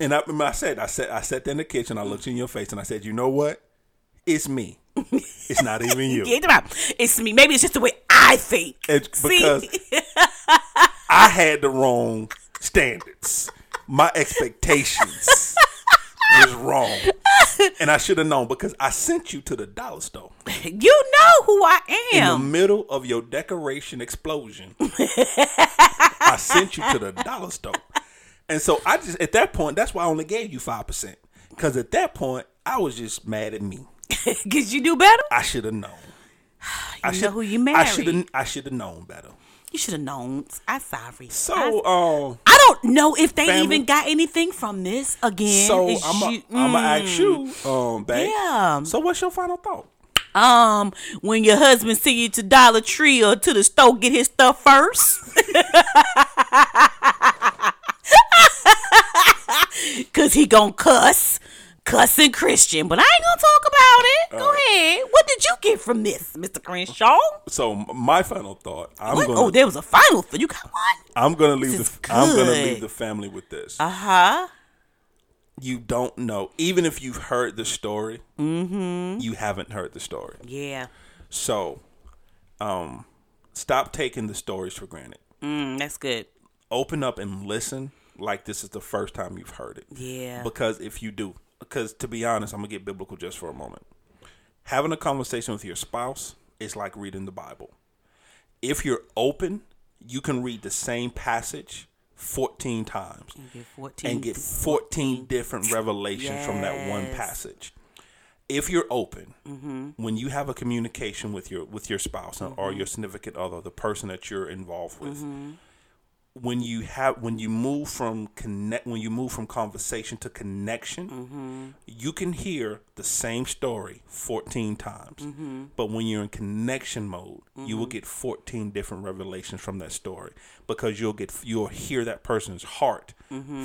A: And I, I said, I said, I sat there in the kitchen. I looked you in your face, and I said, "You know what? It's me. It's not even you.
B: Get them out. It's me. Maybe it's just the way I think.
A: It's
B: See?
A: because I had the wrong standards. My expectations was wrong, and I should have known because I sent you to the dollar store
B: you know who I am.
A: in the
B: am.
A: middle of your decoration explosion. I sent you to the dollar store, and so I just at that point that's why I only gave you five percent because at that point I was just mad at me.
B: Because you do better.
A: I should have known. I
B: You know who you married.
A: I should have. I should have known better.
B: You should have known. I'm sorry.
A: So,
B: I,
A: um.
B: I don't know if they
A: Family.
B: even got anything from this again.
A: So I'm
B: you-
A: gonna
B: mm.
A: ask you, um, babe.
B: Yeah.
A: So what's your final thought?
B: Um, when your husband send you to Dollar Tree or to the store, get his stuff first. Cause he gonna cuss, cussing Christian. But I ain't gonna talk about it. Go ahead. What did you get from this, Mr. Crenshaw?
A: So my final thought. I'm
B: What?
A: gonna.
B: Oh, there was a final. For you got one.
A: I'm gonna leave
B: This
A: the. I'm gonna leave the family with this.
B: Uh huh.
A: you don't know, even if you've heard the story,
B: Mm-hmm.
A: you haven't heard the story.
B: Yeah.
A: So, um, stop taking the stories for granted.
B: Mm, that's good.
A: Open up and listen like this is the first time you've heard it.
B: Yeah.
A: Because if you do, because to be honest, I'm gonna get biblical just for a moment. Having a conversation with your spouse is like reading the Bible. If you're open, you can read the same passage 14 times
B: Get 14.
A: and get 14 different revelations from that one passage. If you're open,
B: Mm-hmm.
A: when you have a communication with your with your spouse or your significant other, the person that you're involved with,
B: Mm-hmm.
A: When you have when you move from connect when you move from conversation to connection,
B: Mm-hmm.
A: you can hear the same story 14 times.
B: Mm-hmm.
A: But when you're in connection mode, you will get 14 different revelations from that story because you'll get you'll hear that person's heart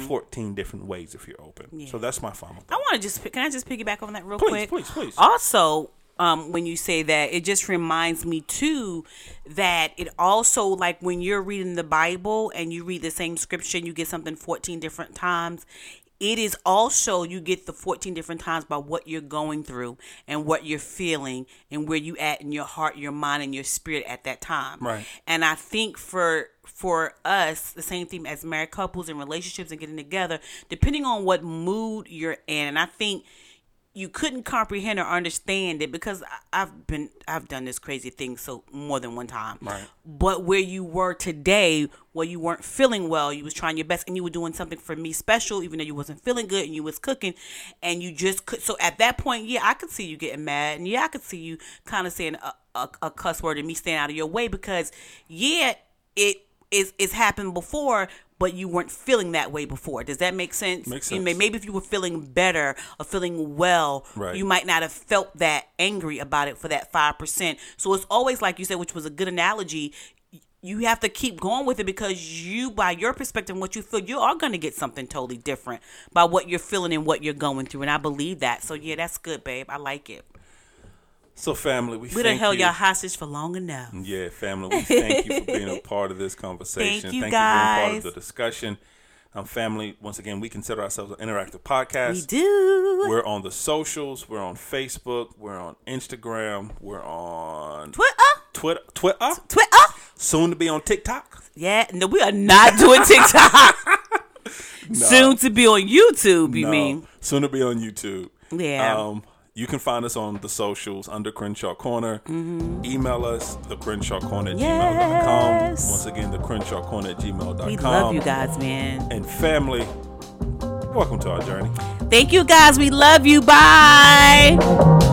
A: 14 different ways if you're open. So that's my final
B: Mm-hmm. I want to just can I just piggyback on that real
A: Please,
B: quick?
A: please, please.
B: Also, um, when you say that, it just reminds me too that it also like when you're reading the Bible and you read the same scripture and you get something 14 different times. It is also you get the 14 different times by what you're going through and what you're feeling and where you at in your heart, your mind, and your spirit at that time.
A: Right.
B: And I think for for us, the same thing as married couples and relationships and getting together, depending on what mood you're in. And I think you couldn't comprehend or understand it because I've been I've done this crazy thing so more than one time.
A: Right.
B: But where you were today, where you weren't feeling well, you was trying your best and you were doing something for me special, even though you wasn't feeling good and you was cooking, and you just could. So at that point, yeah, I could see you getting mad, and yeah, I could see you kind of saying a, a, a cuss word and me staying out of your way because yeah, it is it's happened before. But you weren't feeling that way before. Does that make sense?
A: Makes
B: You may- Maybe if you were feeling better or feeling well,
A: Right.
B: you might not have felt that angry about it for that 5%. So it's always like you said, which was a good analogy. You have to keep going with it because you, by your perspective, and what you feel, you are going to get something totally different by what you're feeling and what you're going through. And I believe that. So, yeah, that's good, babe. I like it.
A: So, family, we
B: We done
A: thank
B: held
A: you.
B: y'all hostage for long enough.
A: Yeah, family, we thank you for being a part of this conversation.
B: Thank you, guys
A: for being part of the discussion. Um, family, once again, we consider ourselves an interactive podcast.
B: We do.
A: We're on the socials. We're on Facebook. We're on Instagram. We're on
B: Twitter.
A: Twitter. Twitter.
B: Twitter.
A: Soon to be on TikTok.
B: Yeah, no, we are not doing TikTok. Soon to be on YouTube, you
A: No,
B: mean?
A: soon to be on YouTube.
B: Yeah.
A: Um, you can find us on the socials under Crenshaw Corner. Mm-hmm. Email us, the Crenshaw Corner at gmail.com.
B: Yes.
A: Once again, the Crenshaw Corner at gmail.com.
B: We love you guys, man.
A: And family, welcome to our journey.
B: Thank you guys. We love you. Bye.